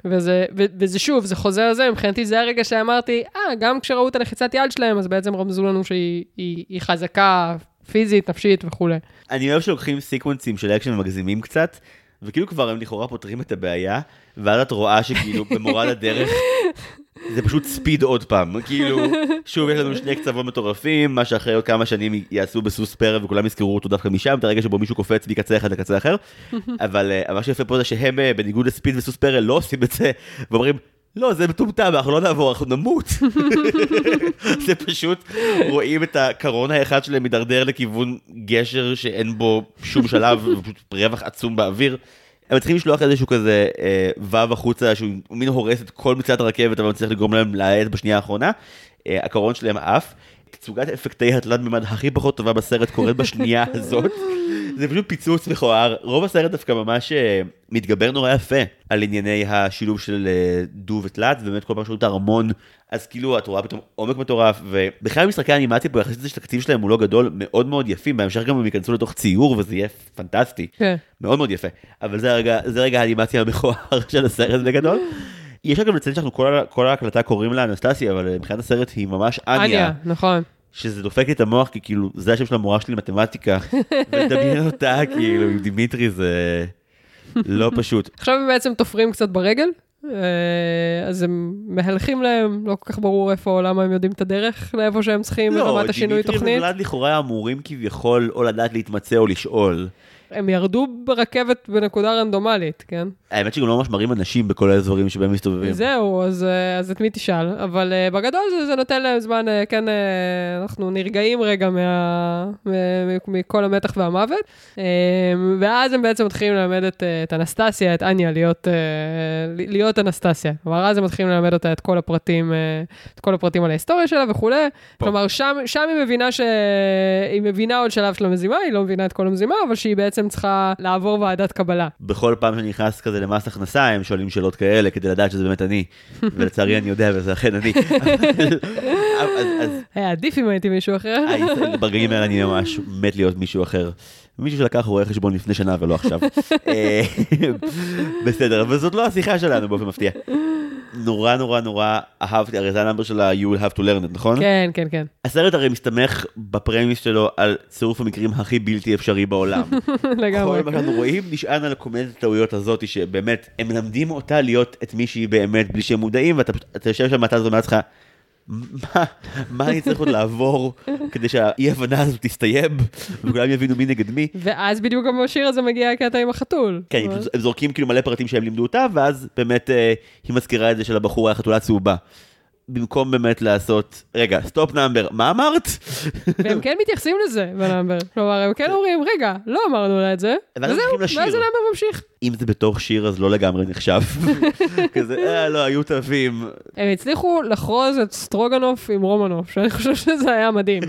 וזה, ו- וזה שוב, זה חוזר לזה, מבחינתי זה הרגע שאמרתי, אה, גם כשראו את הלחיצת יד שלהם, אז בעצם רמזו לנו שהיא היא, היא חזקה, פיזית, נפשית וכולי. אני אוהב שלוקחים sequenceים של אקשן ומגזימים קצת, וכאילו כבר הם לכאורה פותרים את הבעיה, ואז את רואה שכאילו במורד הדרך, זה פשוט Speed עוד פעם, כאילו, שוב יש לנו שני קצוות מטורפים, מה שאחרי עוד כמה שנים יעשו בסוס פרא וכולם יזכרו אותו דווקא משם, את הרגע שבו מישהו קופץ מקצה אחד לקצה אחר, אבל אה, מה שיפה פה זה שהם אה, בניגוד לספיד וסוס פרא לא עושים את זה, ואומרים, לא, זה מטומטם, אנחנו לא נעבור, אנחנו נמות. [laughs] זה פשוט, רואים את הקרון האחד שלהם מידרדר לכיוון גשר שאין בו שום שלב, [laughs] ופשוט רווח עצום באוויר. הם צריכים לשלוח איזשהו כזה אה, וו החוצה, שהוא מין הורס את כל מצוות הרכבת, אבל מצליח לגרום להם להאט בשנייה האחרונה. אה, הקרון שלהם עף. תצוגת אפקטי התלת מימד הכי פחות טובה בסרט קורית בשנייה הזאת. [laughs] זה פשוט פיצוץ מכוער. רוב הסרט דווקא ממש אה, מתגבר נורא יפה על ענייני השילוב של אה, דו ותלת, ובאמת כל פעם שרואים את הארמון, אז כאילו את רואה פתאום עומק מטורף, ובכלל משחקי האנימציה פה, יחסית לזה שהתקציב שלהם הוא לא גדול, מאוד מאוד יפים, בהמשך גם הם ייכנסו לתוך ציור וזה יהיה פנטסטי. כן. מאוד מאוד יפה. אבל זה רגע, זה רגע האנימציה המכוער [laughs] של הסרט בגדול. יש גם לציין שאנחנו כל, כל ההקלטה קוראים לה אנסטסיה, אבל מבחינת הסרט היא ממש אניה. אניה, נכון. שזה דופק לי את המוח, כי כאילו, זה השם של המורה שלי למתמטיקה, [laughs] ולדמיין אותה כאילו עם דימיטרי זה לא פשוט. עכשיו הם בעצם תופרים קצת ברגל, אה, אז הם מהלכים להם, לא כל כך ברור איפה, למה הם יודעים את הדרך לאיפה שהם צריכים ברמת השינוי דימיטרי תוכנית. וולד לכאורה אמורים כביכול או לדעת להתמצא או לשאול. הם ירדו ברכבת בנקודה רנדומלית, כן? האמת שגם לא ממש מראים אנשים בכל האזורים שבהם מסתובבים. זהו, אז, אה, אז את מי תשאל? אבל uh, בגדול זה, זה נותן להם זמן, uh, כן, uh, אנחנו נרגעים רגע מה, מכל המתח והמוות, ואז הם בעצם מתחילים ללמד את, את אנסטסיה, את אניה, להיות, להיות אנסטסיה. כלומר, אז הם מתחילים ללמד אותה את כל הפרטים, את כל הפרטים על ההיסטוריה שלה וכולי. פה. כלומר, שם, שם היא מבינה שהיא מבינה עוד שלב של המזימה, היא לא מבינה את כל המזימה, אבל שהיא בעצם צריכה לעבור ועדת קבלה. בכל פעם שאני נכנס כזה למס הכנסה, הם שואלים שאלות כאלה כדי לדעת שזה באמת אני. [laughs] ולצערי אני יודע וזה אכן אני. [laughs] היה עדיף אם הייתי מישהו אחר. ברגעים האלה אני ממש [laughs] מת להיות מישהו אחר. מישהו שלקח רואה חשבון לפני שנה ולא עכשיו. אה, בסדר, אבל זאת לא השיחה שלנו באופן מפתיע. נורא נורא נורא אהבתי, הרי זה ה number של ה-You will have to learn it, נכון? כן, כן, כן. הסרט הרי מסתמך ב premise שלו על צירוף המקרים הכי בלתי אפשרי בעולם. [laughs] לגמרי. כל מה שאנחנו רואים נשען על קומדיית הטעויות הזאת, שבאמת, הם מלמדים אותה להיות את מי שהיא באמת, בלי שהם מודעים, ואתה יושב שם, אתה אומר לעצמך, מה, אני צריך עוד לעבור כדי שהאי הבנה הזאת תסתיים, וכולם יבינו מי נגד מי. ואז בדיוק גם בשיר הזה מגיע הקטע עם החתול. כן, הם זורקים כאילו מלא פרטים שהם לימדו אותה, ואז באמת אה, היא מזכירה את זה שלבחור היה חתולה צהובה. במקום באמת לעשות, רגע, stop number, מה אמרת? והם כן מתייחסים לזה ב number. כלומר, הם כן אומרים, רגע, לא אמרנו לה את זה, וזהו. ואז ה number ממשיך. אם זה בתוך שיר אז לא לגמרי נחשב. [laughs] כזה, אה, לא, היו טובים. הם הצליחו לחרוז את סטרוגנוף עם רומנוף, שאני חושב שזה היה מדהים.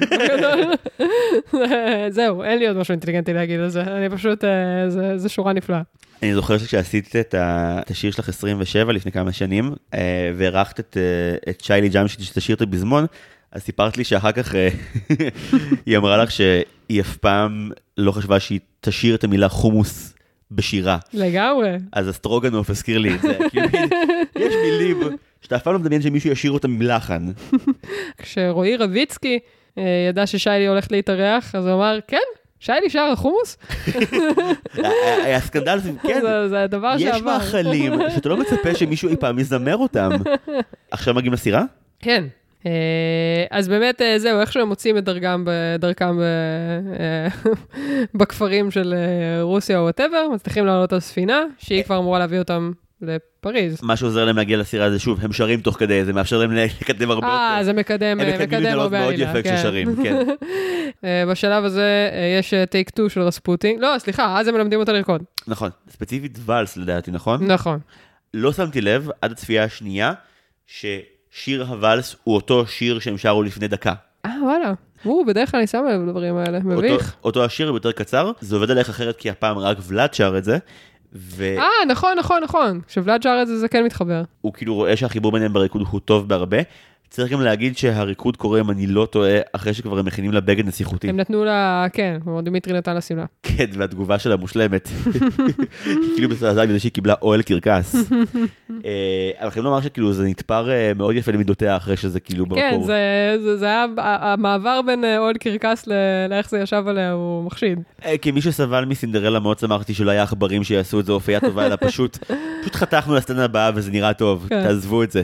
[laughs] זהו, אין לי עוד משהו אינטליגנטי להגיד על זה, אני פשוט, אה, זה שורה נפלאה. אני זוכר שכשעשית את ה- את השיר שלך 27 לפני כמה שנים, אה, והערכת את, אה, את שיילי ג'אמשיט שתשיר את הפזמון, אז סיפרת לי שאחר כך אה, [laughs] היא אמרה לך שהיא אף פעם לא חשבה שהיא תשיר את המילה חומוס בשירה. לגמרי. אז הסטרוגנוף הזכיר לי את זה. כאילו, יש מילים שאתה אף פעם לא מדמיין שמישהו ישיר אותם עם לחן. [laughs] כשרועי רביצקי ידע ששיילי הולך להתארח, אז הוא אמר, כן, שיילי שר החומוס? היה- היה סקנדל, כן, זה- הדבר יש שעבר. מאכלים שאתה לא מצפה שמישהו אי פעם יזמר אותם. [laughs] עכשיו מגיעים לסירה? כן. אה, אז באמת, אה, זהו, איכשהו הם מוצאים את דרכם, דרכם אה, [laughs] בכפרים של אה, רוסיה או whatever, מצליחים לעלות על ספינה, שהיא כבר אמורה להביא אותם לפריז. מה שעוזר להם להגיע לסירה זה שוב, הם שרים תוך כדי, זה מאפשר להם [laughs] לקדם הרבה אה, יותר. זה מקדם, הם אה, מקדם הרבה מאוד יפה כן. כששרים, [laughs] כן. אה, בשלב הזה אה, יש take 2 של רספוטין, לא, סליחה, אז הם מלמדים אותה לרקוד. נכון, ספציפית ואלס לדעתי, נכון? נכון. לא שמתי לב עד הצפייה השנייה, ששיר הוואלס הוא אותו שיר שהם שרו לפני דקה. אה, וואלה. הוא, בדרך כלל אני שמה לב לדברים האלה, אותו- מביך. אותו השיר הוא יותר קצר, זה עובד עליך אחרת כי הפעם רק ולאד שר את זה, והוא אה, נכון, נכון, נכון. שר את זה, זה כן מתחבר. כאילו רואה שהחיבור ביניהם בריקוד הוא טוב בהרבה. צריך גם להגיד שהריקוד קורה, אם אני לא טועה, אחרי שכבר הם מכינים לה בגד נסיכותי. הם נתנו לה, כן, כלומר דמיטרי נתן לה שמלה. כן, והתגובה שלה מושלמת. כאילו מזעזעת בזה שהיא קיבלה אוהל קרקס. [laughs] אה, אבל חייבים לומר שכאילו זה נתפר אה, מאוד יפה למידותיה אחרי שזה כאילו במקור. כן, זה, היה, המעבר בין אה, אוהל קרקס לאיך זה ישב עליה הוא מחשיד. כמי שסבל מסינדרלה מאוד שמחתי שלא היה עכברים שיעשו את זה הופעה טובה, אלא פשוט, פשוט חתכנו לסצנה הבאה וזה נראה טוב, כן. תעזבו את זה.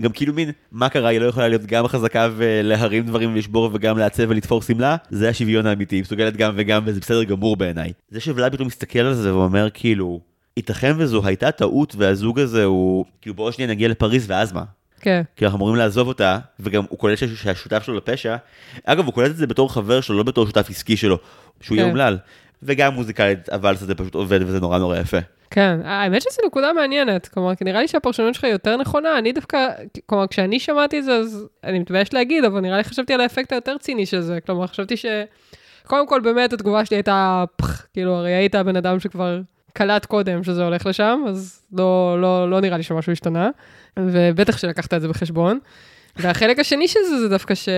גם כאילו מין, מה קרה, היא לא יכולה להיות גם חזקה ולהרים דברים ולשבור וגם לעצב ולתפור שמלה? זה השוויון האמיתי, היא מסוגלת גם וגם וזה בסדר גמור בעיניי. זה שוולאד פתאום מסתכל על זה ואומר כאילו, ייתכן וזו הייתה טעות והזוג הזה הוא, כאילו בעוד שנייה נגיע לפריז ואז מה? כן, כי אנחנו אמורים לעזוב אותה, וגם הוא קולט שה- שהשותף שלו לפשע, אגב, הוא קולט את זה בתור חבר שלו, לא בתור שותף עסקי שלו, שהוא יהיה כן. אומלל. וגם מוזיקלית, אבל זה פשוט עובד וזה נורא נורא יפה. כן, האמת שזו נקודה מעניינת, כלומר, נראה לי שהפרשנות שלך יותר נכונה, אני דווקא, כלומר, כשאני שמעתי את זה, אז אני מתבייש להגיד, אבל נראה לי חשבתי על האפקט היותר ציני של זה, כלומר, חשבתי ש... קודם כל, באמת, התגובה שלי הייתה, פח, כאילו, הרי היית הבן אדם שכבר קלט קודם שזה הולך לשם, אז לא, לא, לא נראה לי שמשהו השתנה, ובטח שלקחת את זה בחשבון. והחלק השני של זה, זה דווקא ש...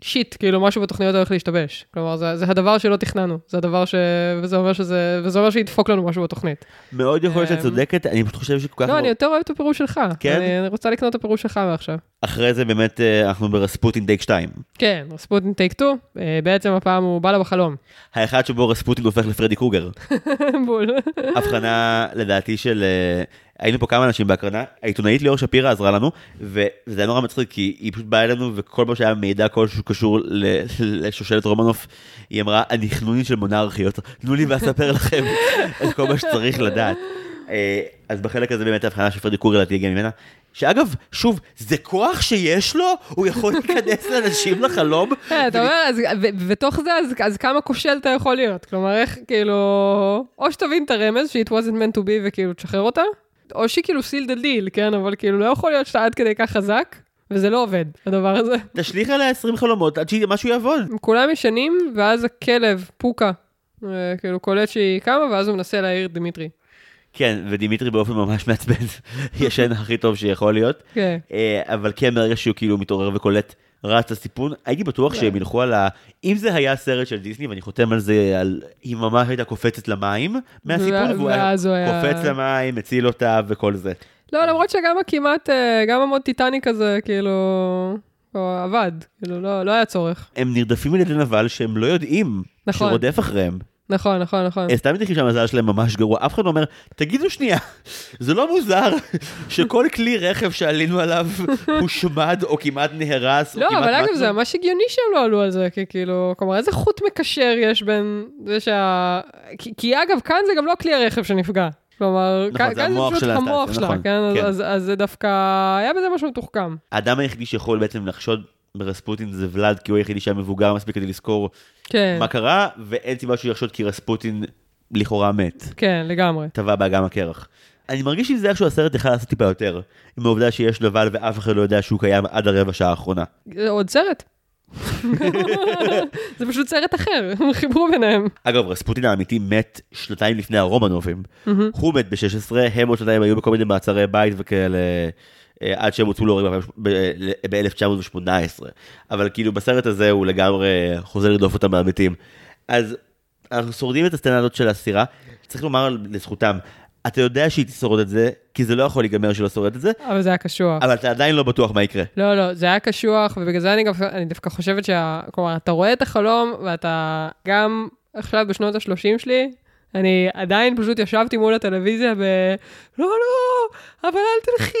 שיט, כאילו משהו בתוכניות הולך להשתבש. כלומר, זה, זה הדבר שלא תכננו, זה הדבר ש... וזה אומר שזה, וזה אומר שידפוק לנו משהו בתוכנית. מאוד יכול להיות שאת אמ, צודקת, אני פשוט חושב שכל כך... לא, אני יותר אוהב את הפירוש שלך. כן? אני, אני רוצה לקנות את הפירוש שלך מעכשיו. אחרי זה באמת אה, אנחנו ברספוטין טייק 2. כן, רספוטין טייק 2, בעצם הפעם הוא בא לה בחלום. האחד שבו רספוטין הופך לפרדי קרוגר. [laughs] בול. הבחנה לדעתי של... היינו פה כמה אנשים בהקרנה, העיתונאית ליאור שפירא עזרה לנו, וזה היה נורא מצחיק, כי היא פשוט באה אלינו, וכל פעם שהיה מידע כלשהו קשור לשושלת רומנוף, היא אמרה, אני חנונית של מונרכיות, תנו לי ואספר לכם את כל מה שצריך לדעת. אה, אז בחלק הזה באמת ההבחנה של פרדי קרוגר לדעתי ממנה. שאגב, שוב, זה כוח שיש לו? הוא יכול להיכנס לאנשים לחלום? [laughs] אתה אומר, בתוך זה, אז כמה כושל אתה יכול להיות? כלומר, איך, כאילו, או שתבין את הרמז, ש-it wasn't meant to be, וכאילו, תשחרר אותה, או שכאילו seal the deal, כן? אבל כאילו, לא יכול להיות שאתה עד כדי כך חזק, וזה לא עובד, הדבר הזה. תשליך עליה 20 חלומות עד שמשהו יעבוד. כולם ישנים, ואז הכלב, פוקה, אה, כאילו, קולט שהיא קמה, ואז הוא מנסה להעיר את דמיטרי. כן, ודימיטרי באופן ממש מעצבן, [laughs] ישן הכי טוב שיכול להיות. כן. אה, אבל כן, ברגע שהוא כאילו מתעורר וקולט רץ לסיפון, הייתי בטוח כן. שהם ילכו על ה... אם זה היה סרט של דיסני, ואני חותם על זה, על... היא ממש הייתה קופצת למים מהסיפון, והוא היה קופץ למים, מציל אותה וכל זה. לא, למרות שגם הכמעט, אה, גם ה mode טיטניק הזה, כאילו, עבד, כאילו, לא לא היה צורך. הם נרדפים על ידי נבל שהם לא יודעים נכון. שרודף אחריהם. נכון, נכון, נכון. סתם מתחילים שהמזל שלהם ממש גרוע, אף אחד לא אומר, תגידו שנייה, זה לא מוזר שכל כלי רכב שעלינו עליו הושמד או כמעט נהרס, לא, אבל אגב, מתנו?" זה ממש הגיוני שהם לא עלו על זה, כי כאילו, כלומר, איזה חוט מקשר יש בין זה שה... כי, כי אגב, כאן זה גם לא כלי הרכב שנפגע. כלומר, נכון, כאן זה פשוט המוח שלה, נכון, כן? כן. אז, אז זה דווקא, היה בזה משהו מתוחכם. האדם היחידי שיכול בעצם לחשוד ברספוטין זה ולאד, כי הוא היחידי שהיה מבוגר מספיק כדי לזכור כן, מה קרה, ואין סיבה שהוא יחשוד כי רספוטין לכאורה מת, כן, לגמרי. טבע באגם הקרח. אני מרגיש שזה איכשהו הסרט יכול לעשות טיפה יותר, עם העובדה שיש נבל ואף אחד לא יודע שהוא קיים עד הרבע שעה האחרונה. זה עוד סרט. [laughs] זה פשוט סרט אחר, הם חיברו ביניהם. אגב, רספוטין האמיתי מת שנתיים לפני הרומנובים. הוא מת ב-16, הם עוד שנתיים היו בכל מיני מעצרי בית וכאלה, עד שהם הוצאו להורים ב-1918. אבל כאילו בסרט הזה הוא לגמרי חוזר לרדוף אותם מהמתים. אז אנחנו שורדים את הסצנה הזאת של הסירה, צריך לומר לזכותם, אתה יודע שהיא תשרוד את זה, כי זה לא יכול להיגמר שלא שורד את זה, אבל זה היה קשוח. אבל אתה עדיין לא בטוח מה יקרה. לא, לא, זה היה קשוח, ובגלל זה אני, גם, אני דווקא חושבת שה... כלומר, אתה רואה את החלום, ואתה גם עכשיו בשנות ה-30 שלי, אני עדיין פשוט ישבתי מול הטלוויזיה ב... לא, לא, אבל אל תלכי,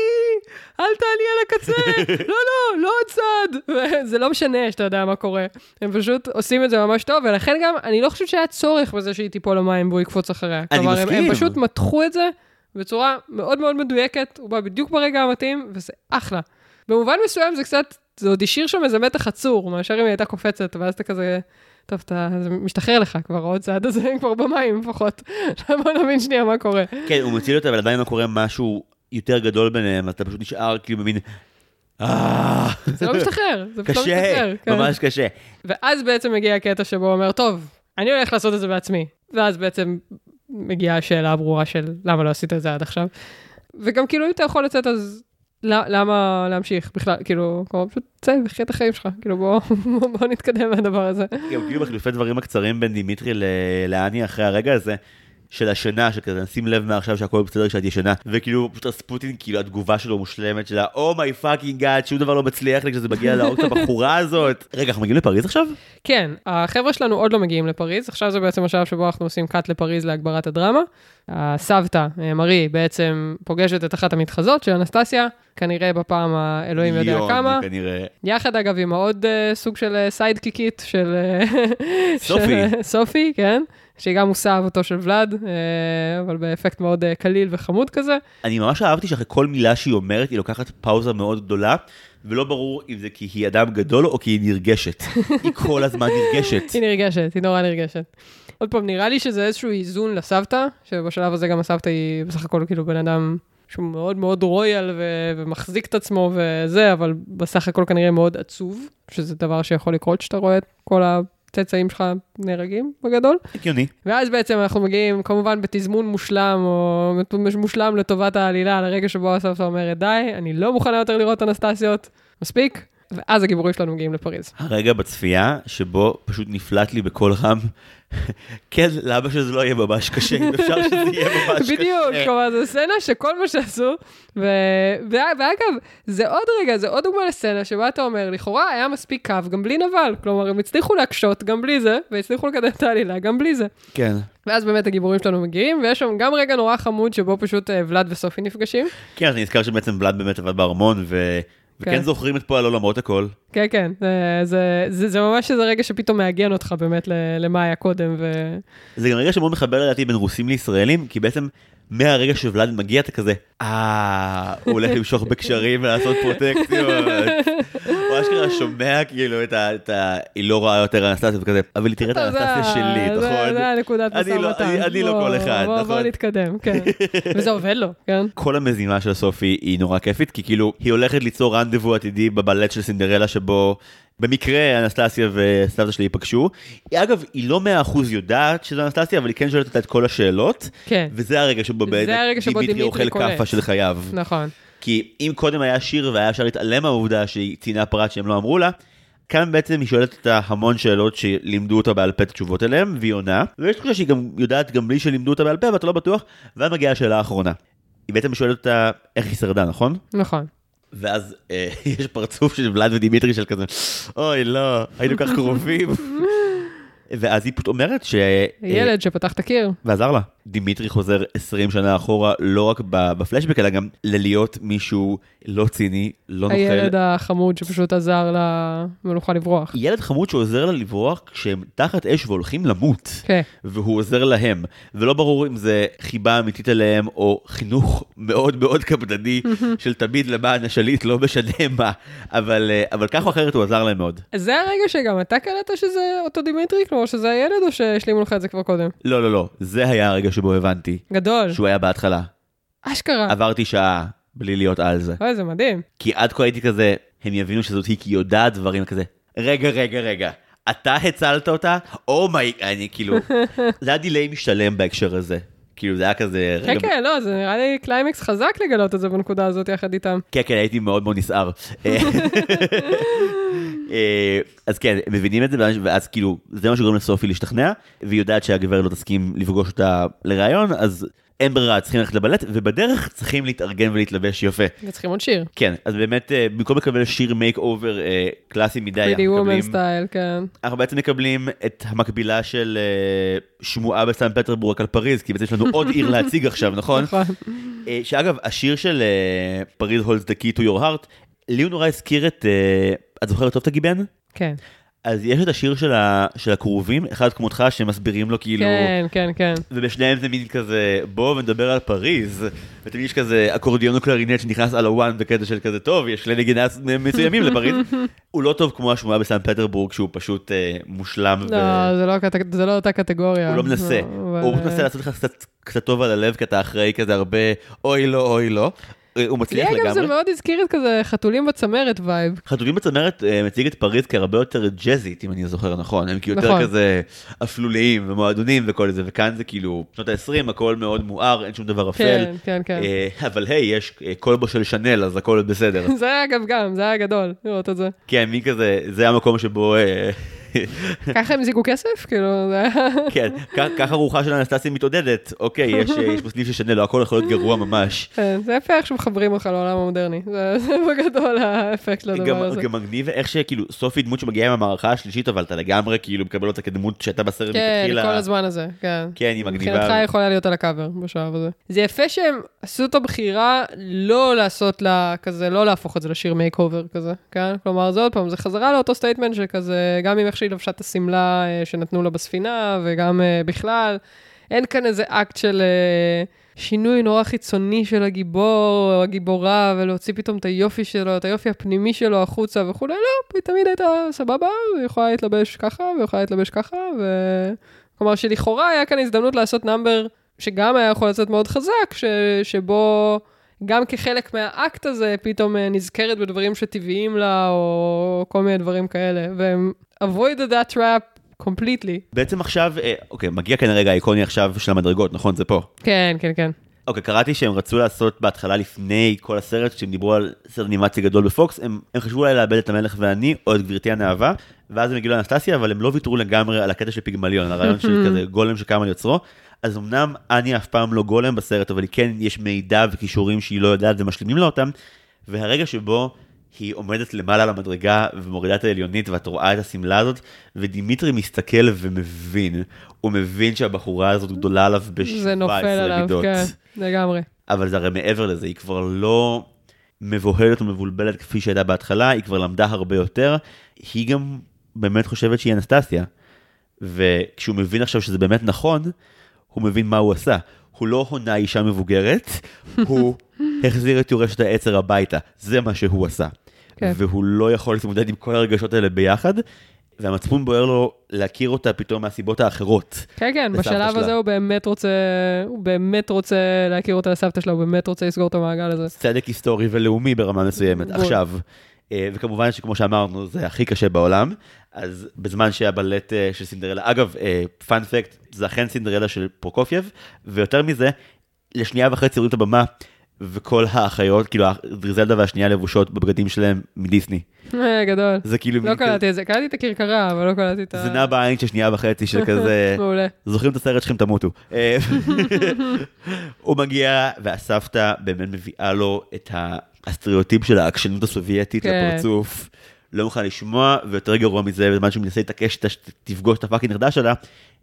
אל תעלי על הקצה, [laughs] לא, לא, לא עוד צד. וזה [laughs] לא משנה שאתה יודע מה קורה. הם פשוט עושים את זה ממש טוב, ולכן גם, אני לא חושבת שהיה צורך בזה שהיא תיפול למים והוא יקפוץ אחריה. אני כלומר, הם, הם מסכים. פשוט מתחו את זה בצורה מאוד מאוד מדויקת, הוא בא בדיוק ברגע המתאים, וזה אחלה. במובן מסוים זה קצת, זה עוד השאיר שם איזה מתח עצור, מאשר אם היא הייתה קופצת, ואז אתה כזה, טוב, אתה, משתחרר לך כבר, עוד צעד הזה [laughs] כבר במים לפחות. [laughs] בוא נבין שנייה מה קורה. כן, הוא מציל אותה, אבל עדיין לא קורה משהו יותר גדול ביניהם, אתה פשוט נשאר כאילו במין... אה, זה לא משתחרר, זה פשוט לא קשה, משתחרר. כן. ממש קשה. ואז בעצם מגיע הקטע שבו הוא אומר, טוב, אני הולך לעשות את זה בעצמי. ואז בעצם מגיעה השאלה הברורה של למה לא עשית את זה עד עכשיו. וגם כאילו אם אתה יכול לצאת אז למה להמשיך בכלל, כאילו, כמו פשוט צא וחי את החיים שלך, כאילו בוא, [laughs] בוא נתקדם מהדבר הזה. גם כאילו בחילופי דברים הקצרים בין דימיטרי לאני אחרי הרגע הזה, של השינה, שכזה נשים לב מעכשיו שהכל בסדר כשאת ישנה, וכאילו פשוט רספוטין, כאילו התגובה שלו מושלמת, של ה-Oh my fucking god, שום דבר לא מצליח לי כשזה מגיע להרוג את [laughs] הבחורה הזאת. רגע, אנחנו מגיעים לפריז עכשיו? כן, החבר'ה שלנו עוד לא מגיעים לפריז, עכשיו זה בעצם השלב שבו אנחנו עושים cut לפריז להגברת הדרמה. הסבתא, אה, מרי, בעצם פוגשת את אחת המתחזות של אנסטסיה, כנראה בפעם האלוהים יודע כמה. כנראה. יחד אגב עם העוד אה, סוג של סיידקיקית של... סופי. סופי, כן. שהיא גם מושא אהבתו של ולאד, אה, אבל באפקט מאוד אה, קליל וחמוד כזה. אני ממש אהבתי שאחרי כל מילה שהיא אומרת, היא לוקחת פאוזה מאוד גדולה, ולא ברור אם זה כי היא אדם גדול או כי היא נרגשת. [laughs] היא כל הזמן נרגשת. היא נרגשת, היא נורא נרגשת. עוד פעם, נראה לי שזה איזשהו איזון לסבתא, שבשלב הזה גם הסבתא היא בסך הכל כאילו בן אדם שהוא מאוד מאוד רויאל ו- ומחזיק את עצמו וזה, אבל בסך הכל כנראה מאוד עצוב, שזה דבר שיכול לקרות שאתה רואה את כל ה... הצאצאים שלך נהרגים בגדול. הגיוני. ואז בעצם אנחנו מגיעים כמובן בתזמון מושלם, או מושלם לטובת העלילה, לרגע שבו הסבתא אומרת, די, אני לא מוכנה יותר לראות אנסטסיות, מספיק. ואז הגיבורים שלנו מגיעים לפריז. הרגע בצפייה שבו פשוט נפלט לי בקול רם [laughs] כן, למה שזה לא יהיה ממש קשה, אם אפשר שזה יהיה ממש [laughs] קשה. בדיוק, כלומר, זו סצנה שכל מה שעשו, ו... ואגב, זה עוד רגע, זה עוד דוגמה לסצנה שבה אתה אומר, לכאורה היה מספיק קו גם בלי נבל, כלומר, הם הצליחו להקשות גם בלי זה, והצליחו לקדם את העלילה גם בלי זה. כן. ואז באמת הגיבורים שלנו מגיעים, ויש שם גם רגע נורא חמוד שבו פשוט אה, ולאד וסופי נפגשים. כן, אז אני נזכר שבעצם ולאד באמת עבד בארמון, ו... וכן כן. זוכרים את פועלו למרות הכל. כן, כן, זה, זה, זה, זה ממש איזה רגע שפתאום מעגן אותך באמת למה היה קודם. ו... זה גם רגע שמאוד מחבר לדעתי בין רוסים לישראלים, כי בעצם מהרגע שוולד מגיע אתה כזה, אה, הוא הולך למשוך בקשרים ולעשות פרוטקציות. [laughs] שומע כאילו את ה... היא לא רואה יותר אנסטסיה וכזה, אבל היא תראה את האנסטסיה שלי, נכון? זה הנקודת משא ומתן. אני לא כל אחד, נכון? בוא נתקדם, כן. [laughs] וזה עובד לו, כן? כל המזימה של סופי היא נורא כיפית, כי כאילו, היא הולכת ליצור רנדבו עתידי בבלט של סינדרלה שבו במקרה אנסטסיה וסבתא שלי ייפגשו. אגב, היא לא מאה אחוז יודעת שזה אנסטסיה, אבל היא כן שואלת אותה את כל השאלות. כן. וזה הרגע שבו באמת דימיטרי אוכל כאפה של חייו. נכון. כי אם קודם היה שיר והיה אפשר להתעלם מהעובדה שהיא ציינה פרט שהם לא אמרו לה, כאן בעצם היא שואלת אותה המון שאלות שלימדו אותה בעל פה את התשובות אליהם, והיא עונה, ויש תחושה שהיא גם יודעת גם בלי שלימדו אותה בעל פה, ואתה לא בטוח, ואז מגיעה השאלה האחרונה. היא בעצם שואלת אותה איך היא שרדה, נכון? נכון. ואז אה, [laughs] יש פרצוף של ולאד ודימיטרי של כזה, אוי לא, היינו כך קרובים. [laughs] ואז היא פשוט אומרת ש... ילד שפתח את הקיר. ועזר לה. דימיטרי חוזר 20 שנה אחורה, לא רק בפלשבק, אלא גם ללהיות מישהו לא ציני, לא נוכל. הילד החמוד שפשוט עזר ונוכל לברוח. ילד חמוד שעוזר לה לברוח כשהם תחת אש והולכים למות. כן. והוא עוזר להם. ולא ברור אם זה חיבה אמיתית אליהם, או חינוך מאוד מאוד קפדני [laughs] של תמיד למען השליט, לא משנה מה. אבל, אה, אבל כך או אחרת הוא עזר להם מאוד. זה הרגע שגם אתה קלטת שזה אותו דימיטרי? כלומר שזה הילד, או שהשלימו לך את זה כבר קודם? לא, לא, לא. זה היה הרגע שבו הבנתי. גדול. שהוא היה בהתחלה. אשכרה. עברתי שעה בלי להיות על זה. אוי, זה מדהים. כי עד כה הייתי כזה, הם יבינו שזאת היא כי יודעת דברים כזה. רגע, רגע, רגע. אתה הצלת אותה? Oh my, oh אני כאילו, [laughs] זה היה delay משתלם בהקשר הזה. כאילו זה היה כזה. כן, כן, לא, זה נראה לי קליימקס חזק לגלות את זה בנקודה הזאת יחד איתם. כן, כן, הייתי מאוד מאוד נסער. [laughs] אה, אז כן, מבינים את זה, ואז כאילו, זה מה שגורם לסופי להשתכנע, והיא יודעת שהגברת לא תסכים לפגוש אותה לראיון, אז אין ברירה, צריכים ללכת לבלט, ובדרך צריכים להתארגן ולהתלבש יפה. וצריכים עוד שיר. כן, אז באמת, אה, במקום לקבל שיר makeover אה, קלאסי מדי, אנחנו מקבלים... woman style, כן. אנחנו בעצם מקבלים את המקבילה של אה, שמועה בסן פטרבורג על פריז, כי בעצם יש לנו עוד עיר [laughs] להציג עכשיו, נכון? נכון. שאגב, השיר של Paris Holds the Key to Your Heart, לי הוא נורא הזכיר את, את זוכרת טוב את הגיבן? כן. אז יש את השיר של, ה, של הכרובים, אחד כמותך, שמסבירים לו כאילו... כן, כן, כן. ובשניהם זה מין כזה, בוא ונדבר על פריז, ותמיד יש כזה אקורדיון או קלרינט שנכנס על ה one בקטע של כזה, טוב, יש כלי נגינה מסוימים לפריז. [laughs] הוא לא טוב כמו השמועה בסן פטרבורג, שהוא פשוט אה, מושלם. לא, ו... זה, לא, זה לא אותה קטגוריה. הוא לא מנסה, לא, אבל... הוא מנסה לעשות לך קצת, קצת טוב על הלב, כי אתה אחראי כזה הרבה, אוי לא, אוי לא. אה, הוא לי מצליח אגב זה לגמרי. מאוד הזכיר את כזה חתולים בצמרת vibe. חתולים בצמרת אה, מציג את פריז כהרבה יותר ג'אזית, אם אני זוכר נכון. הם כאילו יותר נכון. כזה אפלוליים ומועדונים וכל זה, וכאן זה כאילו, שנות ה-20, הכל מאוד מואר, אין שום דבר אפל. כן, כן, כן. אבל היי, יש קולבו של שנל, אז הכל בסדר. [laughs] זה היה אגב גם, זה היה גדול, לראות את זה. כן, מי כזה, זה המקום שבו... אה, ככה הם הזיקו כסף? כאילו, זה. כן, ככה רוחה של אנסטסיה מתעודדת. אוקיי, יש אה, פה סניף של שנל, לא הכל יכול להיות גרוע ממש. כן, זה יפה איך שמחברים אותך לעולם המודרני. זה בגדול האפקט הדבר הזה. גם מגניב איך שכאילו סופי דמות שמגיעה עם המערכה השלישית אבל אתה לגמרי כאילו מקבל אותה כדמות שהייתה בסרט כן, מלכתחילה. כל הזמן הזה, כן. כן, היא מגניבה. מבחינתך יכולה להיות על הקאבר בשלב הזה. זה יפה שהם עשו את הבחירה לא לעשות לה כזה, לא להפוך את זה לשיר make over כזה, כן? כלומר, זה עוד פעם, זה חזרה לאותו statement שכזה, גם עם איך שהיא לבשה את השמלה אה, שנתנו לה בספינה, וגם אה, בכלל, אין כאן איזה אקט של אה, שינוי נורא חיצוני של הגיבור או הגיבורה, ולהוציא פתאום את היופי שלו, את היופי הפנימי שלו החוצה וכולי, לא, היא תמיד הייתה סבבה, היא יכולה להתלבש ככה, והיא יכולה להתלבש ככה, ו... כלומר שלכאורה היה כאן הזדמנות לעשות נאמבר שגם היה יכול לצאת מאוד חזק, ש... שבו גם כחלק מהאקט הזה פתאום נזכרת בדברים שטבעיים לה, או כל מיני דברים כאלה, והם avoided that trap completely. בעצם עכשיו, אה, אוקיי, מגיע כאן הרגע האיקוני עכשיו של המדרגות, נכון? זה פה. כן, כן, כן. אוקיי, קראתי שהם רצו לעשות בהתחלה לפני כל הסרט, כשהם דיברו על סרט אנימציה גדול בפוקס, הם, הם חשבו אולי לאבד את המלך ואני, או את גברתי הנאווה, ואז הם הגיעו לאנסטסיה, אבל הם לא ויתרו לגמרי על הקטע של פיגמליון, על הרעיון של [laughs] כזה גולם שקם על יוצרו. אז אמנם אני אף פעם לא גולם בסרט, אבל היא כן, יש מידע וכישורים שהיא לא יודעת ומשלימים לה אותם, והרגע שבו היא עומדת למעלה על המדרגה ומורידה את העליונית ואת רואה את השמלה הזאת, ודימיטרי מסתכל ומבין, הוא מבין שהבחורה הזאת גדולה עליו זה נופל ב-17 עליו, מידות. כן, לגמרי. אבל זה הרי מעבר לזה, היא כבר לא מבוהלת ומבולבלת כפי שהייתה בהתחלה, היא כבר למדה הרבה יותר, היא גם באמת חושבת שהיא אנסטסיה. וכשהוא מבין עכשיו שזה באמת נכון, הוא מבין מה הוא עשה. הוא לא הונה אישה מבוגרת, הוא [laughs] החזיר את יורשת העצר הביתה, זה מה שהוא עשה. כן. והוא לא יכול להתמודד עם כל הרגשות האלה ביחד, והמצפון בוער לו להכיר אותה פתאום מהסיבות האחרות. כן, כן, בשלב שלה. הזה הוא באמת רוצה, הוא באמת רוצה להכיר אותה לסבתא שלה, הוא באמת רוצה לסגור את המעגל הזה. צדק היסטורי ולאומי ברמה מסוימת. בול. עכשיו, אה, וכמובן שכמו שאמרנו, זה הכי קשה בעולם, אז בזמן שהבלט אה, של סינדרלה, אגב, fun fact, זה אכן סינדרלה של פרוקופייב, ויותר מזה, לשנייה וחצי רואים את הבמה, וכל האחיות, כאילו, דריזלדה והשנייה לבושות בבגדים שלהם מדיסני. אה, גדול. זה כאילו... לא קלטתי את זה, קלטתי את הכרכרה, אבל לא קלטתי את ה... זה נע בעין של שנייה וחצי של [laughs] כזה... מעולה. זוכרים את הסרט שלכם תמותו. אה, [laughs] הוא מגיע והסבתא באמת מביאה לו את הסטריאוטיפ של העקשנות הסובייטית כן. לפרצוף. לא מוכן לשמוע, ויותר גרוע מזה, בזמן שהוא מנסה להתעקש שאתה תפגוש את ה fucking נכדה שלה,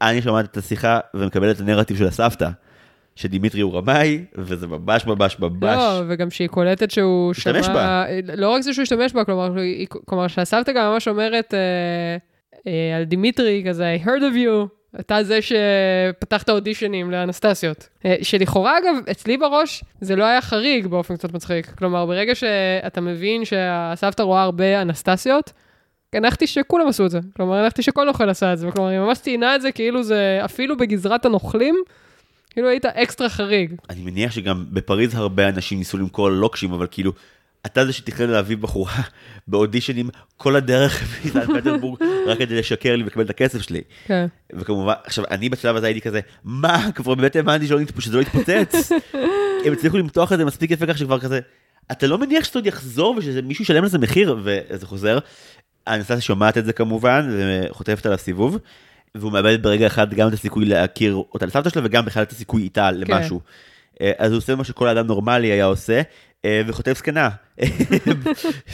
הנה שומעת את השיחה ומקבל את הנרטיב של הסבתא. שדימיטרי הוא רמאי, וזה ממש ממש ממש... לא, וגם שהיא קולטת שהוא שמע... השתמש בה. לא רק זה שהוא השתמש בה, כלומר, היא- כלומר שהסבתא גם ממש אומרת אה, אה, על דימיטרי, כזה, I heard of you, אתה זה שפתח את האודישנים לאנסטסיות. אה, שלכאורה, אגב, אצלי בראש, זה לא היה חריג באופן קצת מצחיק. כלומר, ברגע שאתה מבין שהסבתא רואה הרבה אנסטסיות, הנחתי שכולם עשו את זה. כלומר, הנחתי שכל נוכל עשה את זה. כלומר, היא ממש ציינה את זה כאילו זה, אפילו בגזרת הנוכלים, כאילו היית אקסטרה חריג. אני מניח שגם בפריז הרבה אנשים ניסו למכור לוקשים, אבל כאילו, אתה זה שתכנן להביא בחורה [laughs] באודישנים כל הדרך מסן פטרבורג, [laughs] רק כדי לשקר לי ולקבל את הכסף שלי. כן. וכמובן, עכשיו, אני בשלב הזה הייתי כזה, מה, כבר באמת האמנתי שזה לא יתפוצץ. [laughs] הם הצליחו למתוח את זה מספיק יפה כך שכבר כזה, אתה לא מניח שזה עוד יחזור ושמישהו ישלם לזה מחיר, וזה חוזר. האנסטסיה שומעת את זה כמובן, וחוטפת על הסיבוב, והוא מאבד ברגע אחד גם את הסיכוי להכיר אותה לסבתא שלו, וגם בכלל את הסיכוי איתה למשהו. אה, אז הוא עושה מה שכל אדם נורמלי היה עושה, אה, וחוטף זקנה.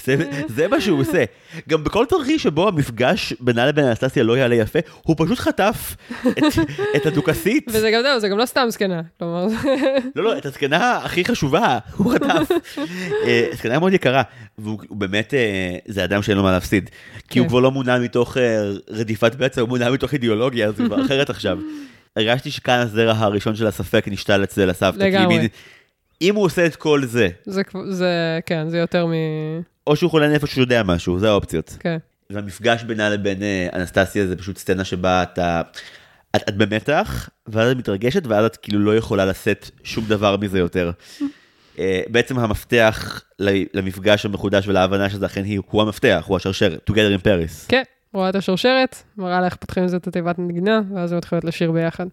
זה, זה מה שהוא עושה. גם בכל תרחיש שבו המפגש בינה לבין אנסטסיה לא יעלה יפה, הוא פשוט חטף את, את הדוכסית. וזה גם זה גם לא סתם זקנה. כלומר, לא, לא, את הזקנה הכי חשובה, הוא חטף. אה, זקנה מאוד יקרה, והוא הוא באמת, אה, זה אדם שאין לו מה להפסיד. כי הוא כן. כבר לא מונע מתוך רדיפת בצע, הוא מונע מתוך אידיאולוגיה, אז הוא כבר אחרת עכשיו. הרגשתי שכאן הזרע הראשון של הספק נשתל אצל הסבתא. לגמרי. אם הוא עושה את כל זה, זה, זה, כן, זה יותר מ... או שהוא חולה נפש שהוא יודע משהו, זה האופציות. כן. והמפגש בינה לבין אה, אנסטסיה זה פשוט סצנה שבה אתה... את, את במתח, ואז את מתרגשת, ואז את כאילו לא יכולה לשאת שום דבר מזה יותר. אה, בעצם המפתח למפגש המחודש ולהבנה שזה אכן היא, הוא המפתח, הוא השרשרת, Together in Paris. כן, רואה את השרשרת, מראה לה איך פותחים לזה את התיבת נגינה, ואז הן מתחילות לשיר ביחד.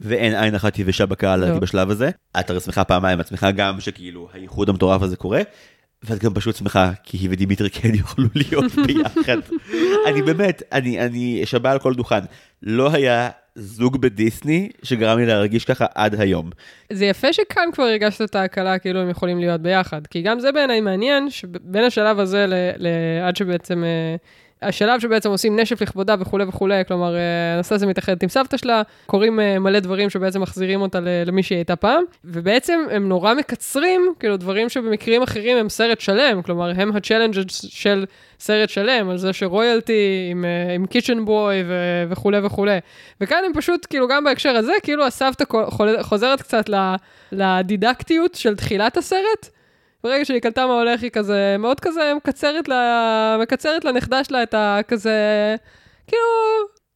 ואין עין אחת יבשה בקהל לא. לדעתי בשלב הזה. את הרי שמחה פעמיים, את שמחה גם שכאילו הייחוד המטורף הזה קורה, ואת גם פשוט שמחה כי היא ודימיטרי כן [laughs] יוכלו להיות ביחד. [laughs] אני באמת, אני, אני אשבע על כל דוכן, לא היה זוג בדיסני שגרם לי להרגיש ככה עד היום. זה יפה שכאן כבר הרגשת את ההקלה, כאילו הם יכולים להיות ביחד. כי גם זה בעיניי מעניין, שבין השלב הזה ל- ל- עד שבעצם... השלב שבעצם עושים נשף לכבודה וכולי וכולי, כלומר, אה, אנסטסיה מתאחדת עם סבתא שלה, קורים אה, מלא דברים שבעצם מחזירים אותה למי שהיא הייתה פעם, ובעצם הם נורא מקצרים, כאילו דברים שבמקרים אחרים הם סרט שלם, כלומר, הם הצ'לנג'ס של סרט שלם, על זה שרויאלטי עם, אה, עם קיצ'ן בוי ו- וכולי וכולי. וכאן הם פשוט, כאילו, גם בהקשר הזה, כאילו הסבתא חוזרת קצת לדידקטיות של תחילת הסרט. ברגע שהיא קלטה מה הולך, היא כזה, מאוד כזה מקצרת, לה, מקצרת לנכדה שלה את ה... כזה, כאילו,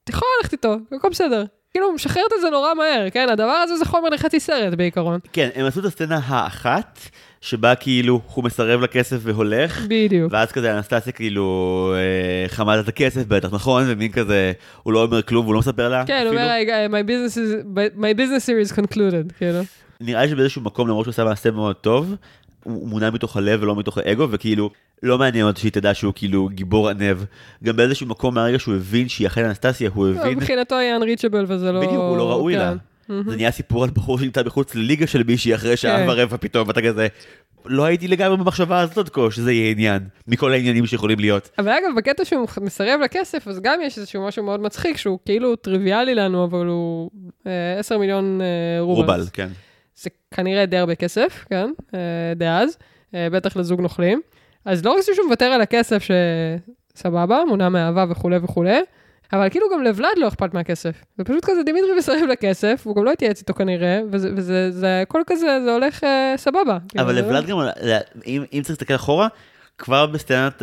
את יכולה ללכת איתו, הכל בסדר. כאילו, משחררת את זה נורא מהר, כן? הדבר הזה זה חומר לחצי סרט בעיקרון. כן, הם עשו את הסצנה האחת, שבה כאילו הוא מסרב לכסף והולך, בדיוק. ואז כזה אנסטסיה כאילו אה, חמדת את הכסף בטח, נכון? ומין כזה, הוא לא אומר כלום והוא לא מספר לה כן, הוא. אומר, my business is, my business here is concluded, כאילו. נראה לי שבאיזשהו מקום, למרות שהוא עושה מעשה מאוד טוב, הוא מונע מתוך הלב ולא מתוך האגו, וכאילו, לא מעניין אותי שהיא תדע שהוא כאילו גיבור ענב. גם באיזשהו מקום מהרגע שהוא הבין שהיא אכן אנסטסיה, הוא הבין, מבחינתו היא unreachable וזה לא... בדיוק, הוא לא ראוי לה. כן. זה נהיה סיפור על בחור שנמצא מחוץ לליגה של מישהי אחרי שעה כן. ורבע פתאום, ואתה כזה, לא הייתי לגמרי במחשבה הזאת כה, שזה יהיה עניין, מכל העניינים שיכולים להיות. אבל אגב, בקטע שהוא מסרב לכסף, אז גם יש איזשהו משהו מאוד מצחיק, שהוא כאילו טריוויאלי לנו, אבל הוא אה, 10 מיליון אה, רובל. רובל, כן. זה כנראה די הרבה כסף, כן, אה, דאז, אה, בטח לזוג נוכלים. אז לא רק שהוא מוותר על הכסף, שסבבה, מונע מאהבה וכולי וכולי, אבל כאילו גם לבלד לא אכפת מהכסף. זה פשוט כזה דימיטרי מסרב לכסף, והוא גם לא התייעץ איתו כנראה, וזה, וזה זה, הכל כזה, זה הולך אה, סבבה. אבל כאילו, זה לבלד גם, אם אם צריך להסתכל אחורה, כבר בסצנת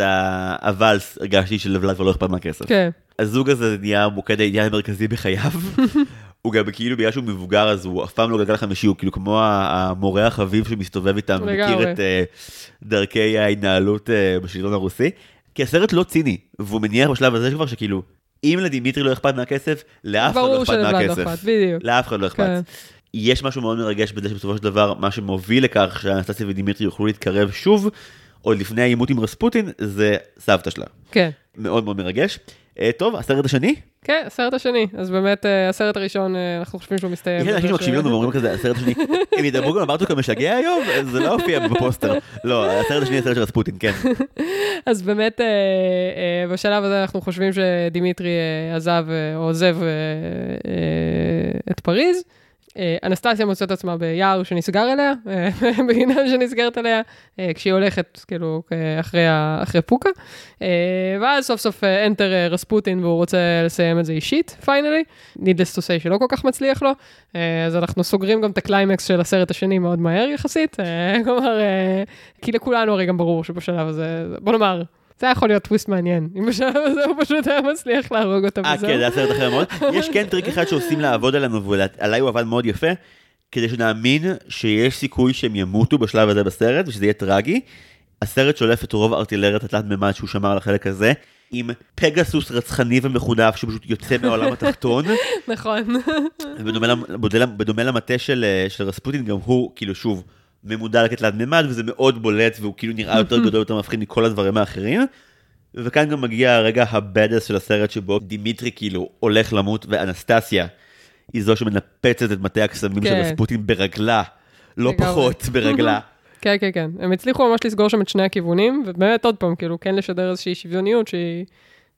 הוואלס הרגשתי שלבלד כבר לא אכפת מהכסף. כן, הזוג הזה נהיה מוקד העניין המרכזי בחייו. [laughs] הוא גם כאילו בגלל שהוא מבוגר אז הוא אף פעם לא גלגל חמישי, הוא כאילו כמו המורה החביב שמסתובב איתם, מכיר. את אה, דרכי ההתנהלות אה, בשלטון הרוסי. כי הסרט לא ציני, והוא מניח בשלב הזה כבר שכאילו, אם לדימיטרי לא אכפת מהכסף, לאף אחד לא אכפת מהכסף. לאף אחד לא אכפת. כן. יש משהו מאוד מרגש בזה שבסופו של דבר, מה שמוביל לכך שאנסטסיה ודימיטרי יוכלו להתקרב שוב, עוד לפני העימות עם רספוטין, זה סבתא שלה. כן. מאוד מאוד מרגש. אה, טוב, הסרט השני? כן, הסרט השני. אז באמת, אה, הסרט הראשון, אה, אנחנו חושבים שהוא מסתיים. יש אנשים שמקשיבים לנו ואומרים כזה, הסרט השני, [laughs] הם ידברו גם על ברטוק המשגע היום? זה לא הופיע בפוסטר. לא, הסרט השני הסרט של רספוטין, כן. [laughs] אז באמת, בשלב הזה אנחנו חושבים שדימיטרי עזב או עוזב את פריז. אה, אנסטסיה מוצאת עצמה ביער שנסגר אליה, אה, [laughs] בגינה שנסגרת עליה, אה, כשהיא הולכת, כאילו, אחרי, אחרי פוקה. ואז סוף סוף enter רספוטין והוא רוצה לסיים את זה אישית, finally. needless to say שלא כל כך מצליח לו. אז אנחנו סוגרים גם את הקליימקס של הסרט השני מאוד מהר יחסית. [laughs] כלומר, כי לכולנו הרי גם ברור שבשלב הזה, בוא נאמר, זה יכול להיות טוויסט מעניין. אם בשלב הזה הוא פשוט היה מצליח להרוג אותה אה, וזהו. כן, זה היה סרט אחר מאוד. [laughs] יש כן טריק אחד שעושים לעבוד עלינו, ועליי הוא עבד מאוד יפה, כדי שנאמין שיש סיכוי שהם ימותו בשלב הזה בסרט, ושזה יהיה טרגי. הסרט שולף את רוב הארטילריית התלת מימד שהוא שמר על החלק הזה, עם פגסוס רצחני ומחודף שפשוט יוצא מהעולם התחתון. [laughs] נכון. ובדומה בדומה- למטה של, אה, של רספוטין, גם הוא כאילו שוב ממודל בתלת מימד, וזה מאוד בולט, והוא כאילו נראה יותר גדול, יותר מפחיד מכל הדברים האחרים. וכאן גם מגיע הרגע ה badass של הסרט שבו דימיטרי כאילו הולך למות, ואנסטסיה היא זו שמנפצת את מטה הקסמים של כן. רספוטין ברגלה, לא. פחות ברגלה. [laughs] כן, כן, כן. הם הצליחו ממש לסגור שם את שני הכיוונים, ובאמת, עוד פעם, כאילו, כן לשדר איזושהי שוויוניות שהיא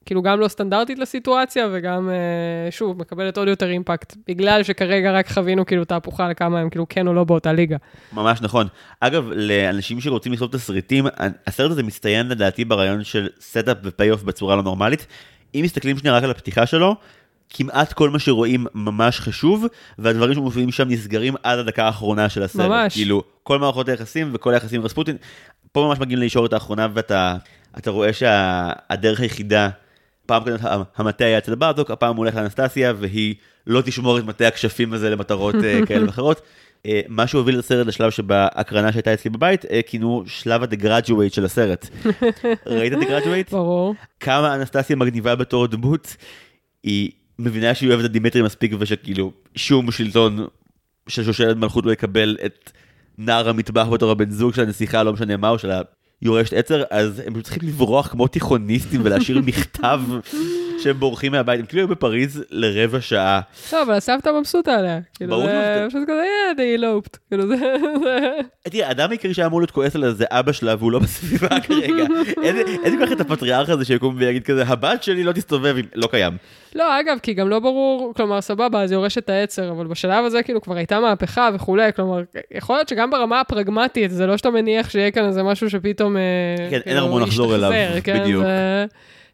כאילו גם לא סטנדרטית לסיטואציה, וגם, אה, שוב, מקבלת עוד יותר impact, בגלל שכרגע רק חווינו כאילו תהפוכה לכמה הם כאילו כן או לא באותה ליגה. ממש נכון. אגב, לאנשים שרוצים לכתוב תסריטים, הסרט הזה מצטיין לדעתי ברעיון של setup ו payoff בצורה לא נורמלית. אם מסתכלים שנייה רק על הפתיחה שלו, כמעט כל מה שרואים ממש חשוב, והדברים שמופיעים שם נסגרים עד הדקה האחרונה של הסרט. ממש. כאילו, כל מערכות היחסים וכל היחסים עם רספוטין, פה ממש מגיעים לישורת האחרונה, ואתה אתה רואה שהדרך היחידה פעם קודם המטה היה אצל ברדוק, הפעם הוא הולך לאנסטסיה, והיא לא תשמור את מטה הכשפים הזה למטרות אה, [laughs] כאלה ואחרות. אה, מה שהוביל את הסרט לשלב שבהקרנה שהייתה אצלי בבית, אה, כינו שלב ה-The של הסרט. [laughs] ראית את The Graduate? ברור. כמה אנסטסיה מגניבה בתור דמות, היא מבינה שהיא אוהבת את דימיטרי מספיק ושכאילו שום שלטון של שושלת מלכות לא יקבל את נער המטבח בתור הבן זוג של הנסיכה, לא משנה מה, או של היורשת עצר, אז הם צריכים לברוח כמו תיכוניסטים ולהשאיר מכתב [laughs] שהם בורחים מהבית, הם כאילו היו בפריז לרבע שעה. לא, אבל הסבתא מבסוטה עליה. כאילו, ברור זה שזה- פשוט כזה, yeah, they eloped. כאילו, זה... תראה, האדם העיקרי שהיה אמור להיות כועס עליה זה אבא שלה והוא לא בסביבה [laughs] כרגע. אין לי כל את הפטריארך הזה שיקום ויגיד כזה, הבת שלי לא תסתובב, עם-" לא קיים. לא, אגב, כי גם לא ברור, כלומר, סבבה, אז היא יורשת את העצר, אבל בשלב הזה כאילו כבר הייתה מהפכה וכולי, כלומר, יכול להיות שגם ברמה הפרגמטית, זה לא שאתה מניח שיהיה כאן איזה משהו שפתאום... אה, כן, אין כאילו, ארמון לחזור אליו, כן, בדיוק.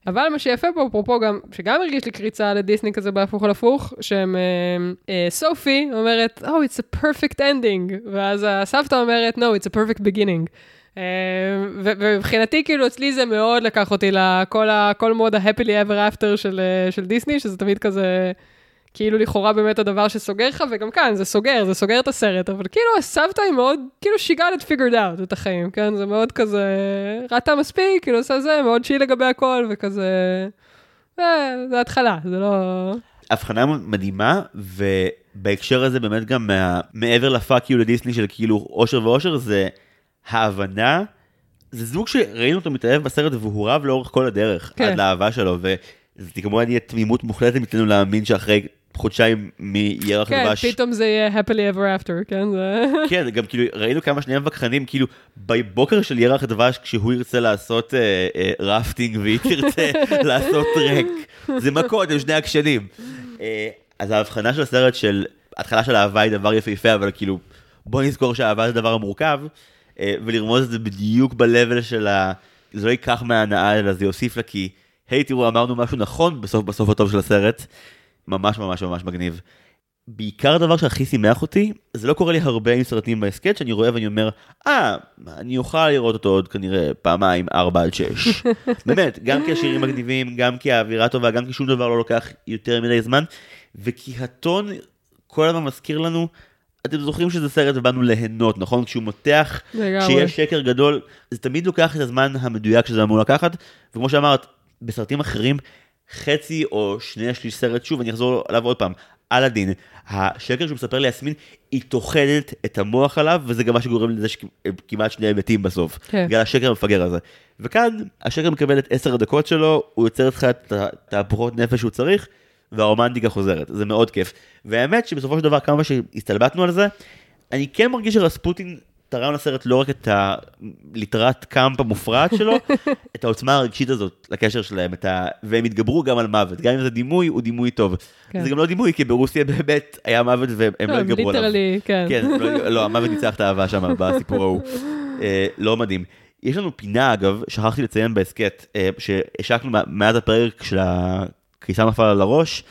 אבל מה שיפה פה, אפרופו גם, שגם הרגיש לי קריצה לדיסני כזה בהפוך על הפוך, שהם, אה, אה, סופי אומרת, Oh, it's a perfect ending, ואז הסבתא אומרת, No, it's a perfect beginning. אה, ומבחינתי, כאילו, אצלי זה מאוד לקח אותי לכל ה- כל מוד ה-happily ever after של, של דיסני, שזה תמיד כזה, כאילו לכאורה באמת הדבר שסוגר לך, וגם כאן זה סוגר, זה סוגר את הסרט, אבל כאילו הסבתא היא מאוד, כאילו she got it figured out את החיים, כן? זה מאוד כזה, ראתה מספיק, כאילו עושה זה, מאוד צ'יל לגבי הכל, וכזה, אה, זה התחלה, זה לא... הבחנה מדהימה, ובהקשר הזה באמת גם מה, מעבר לפאק יו לדיסני של כאילו אושר ואושר, זה ההבנה, זה זוג שראינו אותו מתאהב בסרט והוא רב לאורך כל הדרך, כן. עד לאהבה שלו, וזה כמובן יהיה תמימות מוחלטת אצלנו להאמין שאחרי חודשיים מירח כן, דבש, פתאום זה יהיה happily ever after, כן? זה... [laughs] כן, גם כאילו ראינו כמה שניהם וכחנים, כאילו בבוקר של ירח דבש, כשהוא ירצה לעשות אה, אה, רפטינג והיא תרצה [laughs] לעשות טרק, זה מכות, הם שני עקשנים. אה, אז ההבחנה של הסרט של התחלה של אהבה היא דבר יפהפה, אבל כאילו בוא נזכור שאהבה זה דבר מורכב, אה, ולרמוז את זה בדיוק ב-level של ה... זה לא ייקח מההנאה, אלא זה יוסיף לה, כי היי תראו אמרנו משהו נכון בסוף בסוף הטוב של הסרט, ממש ממש ממש מגניב. בעיקר הדבר שהכי שימח אותי, זה לא קורה לי הרבה עם סרטים בהסכת, שאני רואה ואני אומר, אה, אני אוכל לראות אותו עוד כנראה פעמיים, ארבע עד שש. [laughs] באמת, גם כי השירים מגניבים, גם כי האווירה טובה, גם כי שום דבר לא לוקח יותר מדי זמן, וכי הטון כל הזמן מזכיר לנו, אתם זוכרים שזה סרט ובאנו ליהנות, נכון? כשהוא מותח. כשיש שקר גדול, זה תמיד לוקח את הזמן המדויק שזה אמור לקחת, וכמו שאמרת, בסרטים אחרים, חצי או שני השליש סרט, שוב, אני אחזור עליו עוד פעם, אלאדין, השקר שהוא מספר ליסמין, היא טוחנת את המוח עליו, וזה גם מה שגורם לזה שכמעט שניהם מתים בסוף. כן. בגלל השקר המפגר הזה. וכאן, השקר מקבל את עשר הדקות שלו, הוא יוצר לך את התהפוכות נפש שהוא צריך, והרומנטיקה חוזרת, זה מאוד כיף. והאמת שבסופו של דבר, כמה שהסתלבטנו על זה, אני כן מרגיש שרספוטין תרם לסרט לא רק את הליטרת camp המופרעת שלו, [laughs] את העוצמה הרגשית הזאת לקשר שלהם, ה... והם התגברו גם על מוות, גם אם זה דימוי, הוא דימוי טוב. כן. זה גם לא דימוי, כי ברוסיה באמת היה מוות והם לא התגברו עליו. literally, כן. כן, לא, לא, המוות ניצח את האהבה שם בסיפור ההוא. [laughs] אה, לא מדהים. יש לנו פינה אגב, שכחתי לציין בהסכת, אה, שהשקנו מאז הפרק של הקריסה נפל על הראש,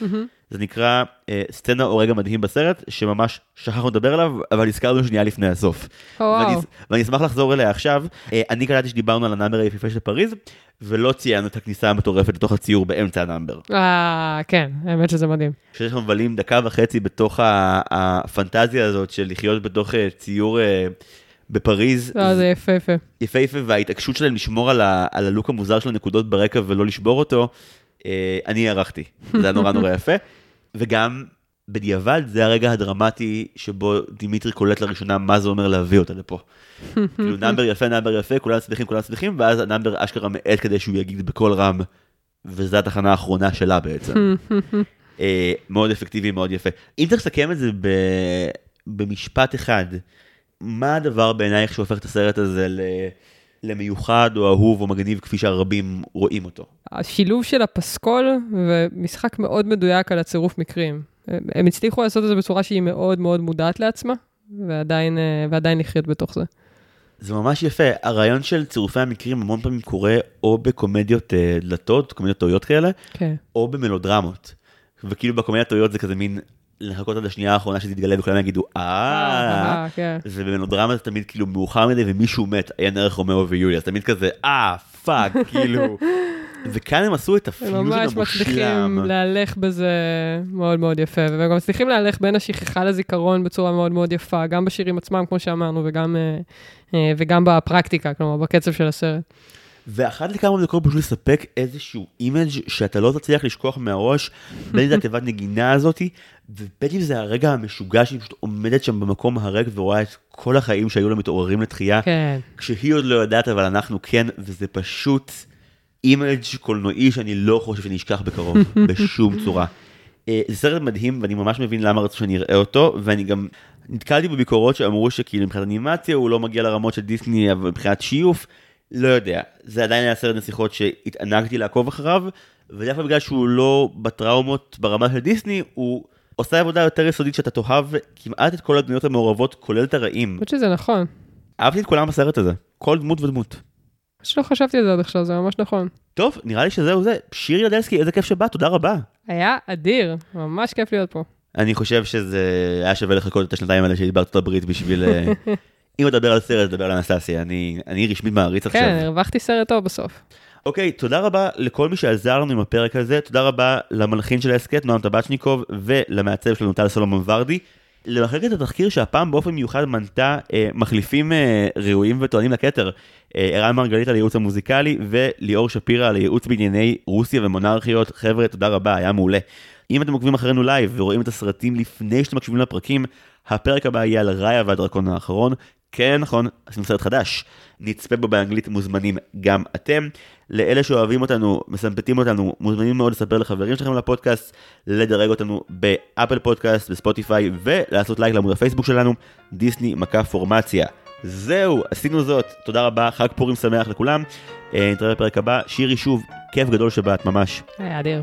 זה נקרא אה, סצנה או רגע מדהים בסרט, שממש שכחנו לדבר עליו, אבל הזכרנו שנייה לפני הסוף. או, וואו. ואני, ואני אשמח לחזור אליה עכשיו. אה, אני קלטתי שדיברנו על ה number היפיפה של פריז, ולא ציינו את הכניסה המטורפת לתוך הציור באמצע ה number. אה, כן, האמת שזה מדהים. שאנחנו מבלים דקה וחצי בתוך הפנטזיה הזאת של לחיות בתוך אה, ציור אה, בפריז, לא, זה יפהפה. יפהפה, וההתעקשות שלהם לשמור על, ה- על הלוק המוזר של הנקודות ברקע ולא לשבור אותו, אה, אני הערכתי, זה היה נורא נורא יפה. וגם בדיעבד זה הרגע הדרמטי שבו דימיטרי קולט לראשונה מה זה אומר להביא אותה לפה. [laughs] כאילו number יפה, number יפה, כולם שמחים, כולם שמחים, ואז ה number אשכרה מאט כדי שהוא יגיד בקול רם, וזו התחנה האחרונה שלה בעצם. [laughs] אה, מאוד אפקטיבי, מאוד יפה. אם צריך לסכם את זה ב... במשפט אחד, מה הדבר בעינייך שהופך את הסרט הזה ל... למיוחד או אהוב או מגניב כפי שהרבים רואים אותו? השילוב של הפסקול ומשחק מאוד מדויק על הצירוף מקרים. הם הצליחו לעשות את זה בצורה שהיא מאוד מאוד מודעת לעצמה, ועדיין, אה, ועדיין לחיות בתוך זה. זה ממש יפה, הרעיון של צירופי המקרים המון פעמים קורה או בקומדיות אה, דלתות, קומדיות טעויות כאלה, כן. או במלודרמות. וכאילו בקומדיות טעויות זה כזה מין לחכות עד השנייה האחרונה שתתגלה וכולם יגידו אה, אה, כן. ובמלודרמה זה תמיד כאילו מאוחר מדי ומישהו מת, עיין ערך רומאו ויוליה, אז תמיד כזה אה, fuck, [laughs] כאילו. וכאן הם עשו את הם הפיוזן ממש מצליחים המושלם. להלך בזה מאוד מאוד יפה, והם גם מצליחים להלך בין השכחה לזיכרון בצורה מאוד מאוד יפה, גם בשירים עצמם, כמו שאמרנו, וגם, וגם בפרקטיקה, כלומר, בקצב של הסרט. ואחת לכמה דקות פשוט לספק איזשהו image שאתה לא תצליח לשכוח מהראש, בין אם זה [laughs] התיבת נגינה הזאתי, ובין אם זה הרגע המשוגע שהיא פשוט עומדת שם במקום הריק ורואה את כל החיים שהיו לה מתעוררים לתחייה, כן. כשהיא עוד לא יודעת אבל אנחנו כן, וזה פשוט image קולנועי שאני לא חושב שאני אשכח בקרוב, [laughs] בשום צורה. אה, זה סרט מדהים ואני ממש מבין למה רצו שאני אראה אותו, ואני גם נתקלתי בביקורות שאמרו שכאילו מבחינת אנימציה הוא לא מגיע לרמות של דיסני, אבל מבחינת שיוף, לא יודע. זה עדיין היה סרט נסיכות שהתענגתי לעקוב אחריו, ודווקא בגלל שהוא לא בטראומות ברמה של דיסני, הוא עושה עבודה יותר יסודית שאתה תאהב כמעט את כל הדמויות המעורבות, כולל את הרעים. אני חושבת שזה נכון. אהבתי את כולם בסרט הזה, כל דמות ודמות. פשוט לא חשבתי על זה עד עכשיו, זה ממש נכון. טוב, נראה לי שזהו זה. שירי לדלסקי, איזה כיף שבאת, תודה רבה. היה אדיר, ממש כיף להיות פה. אני חושב שזה היה שווה לחכות את השנתיים האלה שהייתי בארצות הברית בשביל... [laughs] אה, אם אתה מדבר על סרט, תדבר על אנסטסיה, אני, אני רשמית מעריץ עכשיו. כן, הרווחתי סרט טוב בסוף. אוקיי, תודה רבה לכל מי שעזר לנו עם הפרק הזה, תודה רבה למלחין של ההסכת, נועם טבצ'ניקוב, ולמעצב שלנו טל סולומון ורדי. למחלקת התחקיר שהפעם באופן מיוחד מנתה אה, מחליפים אה, ראויים וטוענים לכתר, אה, ערן מרגלית על הייעוץ המוזיקלי וליאור שפירא על הייעוץ בענייני רוסיה ומונרכיות. חבר'ה, תודה רבה, היה מעולה. אם אתם עוקבים אחרינו לייב ורואים את הסרטים לפני שאתם מקשיבים לפרקים, הפרק הבא יהיה על ראיה והדרקון האחרון. כן, נכון, עשינו סרט חדש. נצפה בו באנגלית מוזמנים גם אתם. לאלה שאוהבים אותנו, מסמפטים אותנו, מוזמנים מאוד לספר לחברים שלכם על הפודקאסט, לדרג אותנו באפל פודקאסט, בספוטיפיי, ולעשות לייק לעמוד הפייסבוק שלנו, דיסני מאה פורמציה. זהו, עשינו זאת, תודה רבה, חג פורים שמח לכולם. אה, נתראה בפרק הבא, שירי שוב, כיף גדול שבאת, ממש. היה אדיר.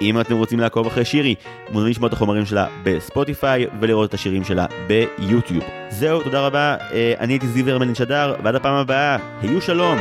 אם אתם רוצים לעקוב אחרי שירי, מוזמנים לשמוע את החומרים שלה בספוטיפיי ולראות את השירים שלה ביוטיוב. זהו, תודה רבה, אה, אני הייתי זיו הרמלין שדר, ועד הפעם הבאה, היו שלום.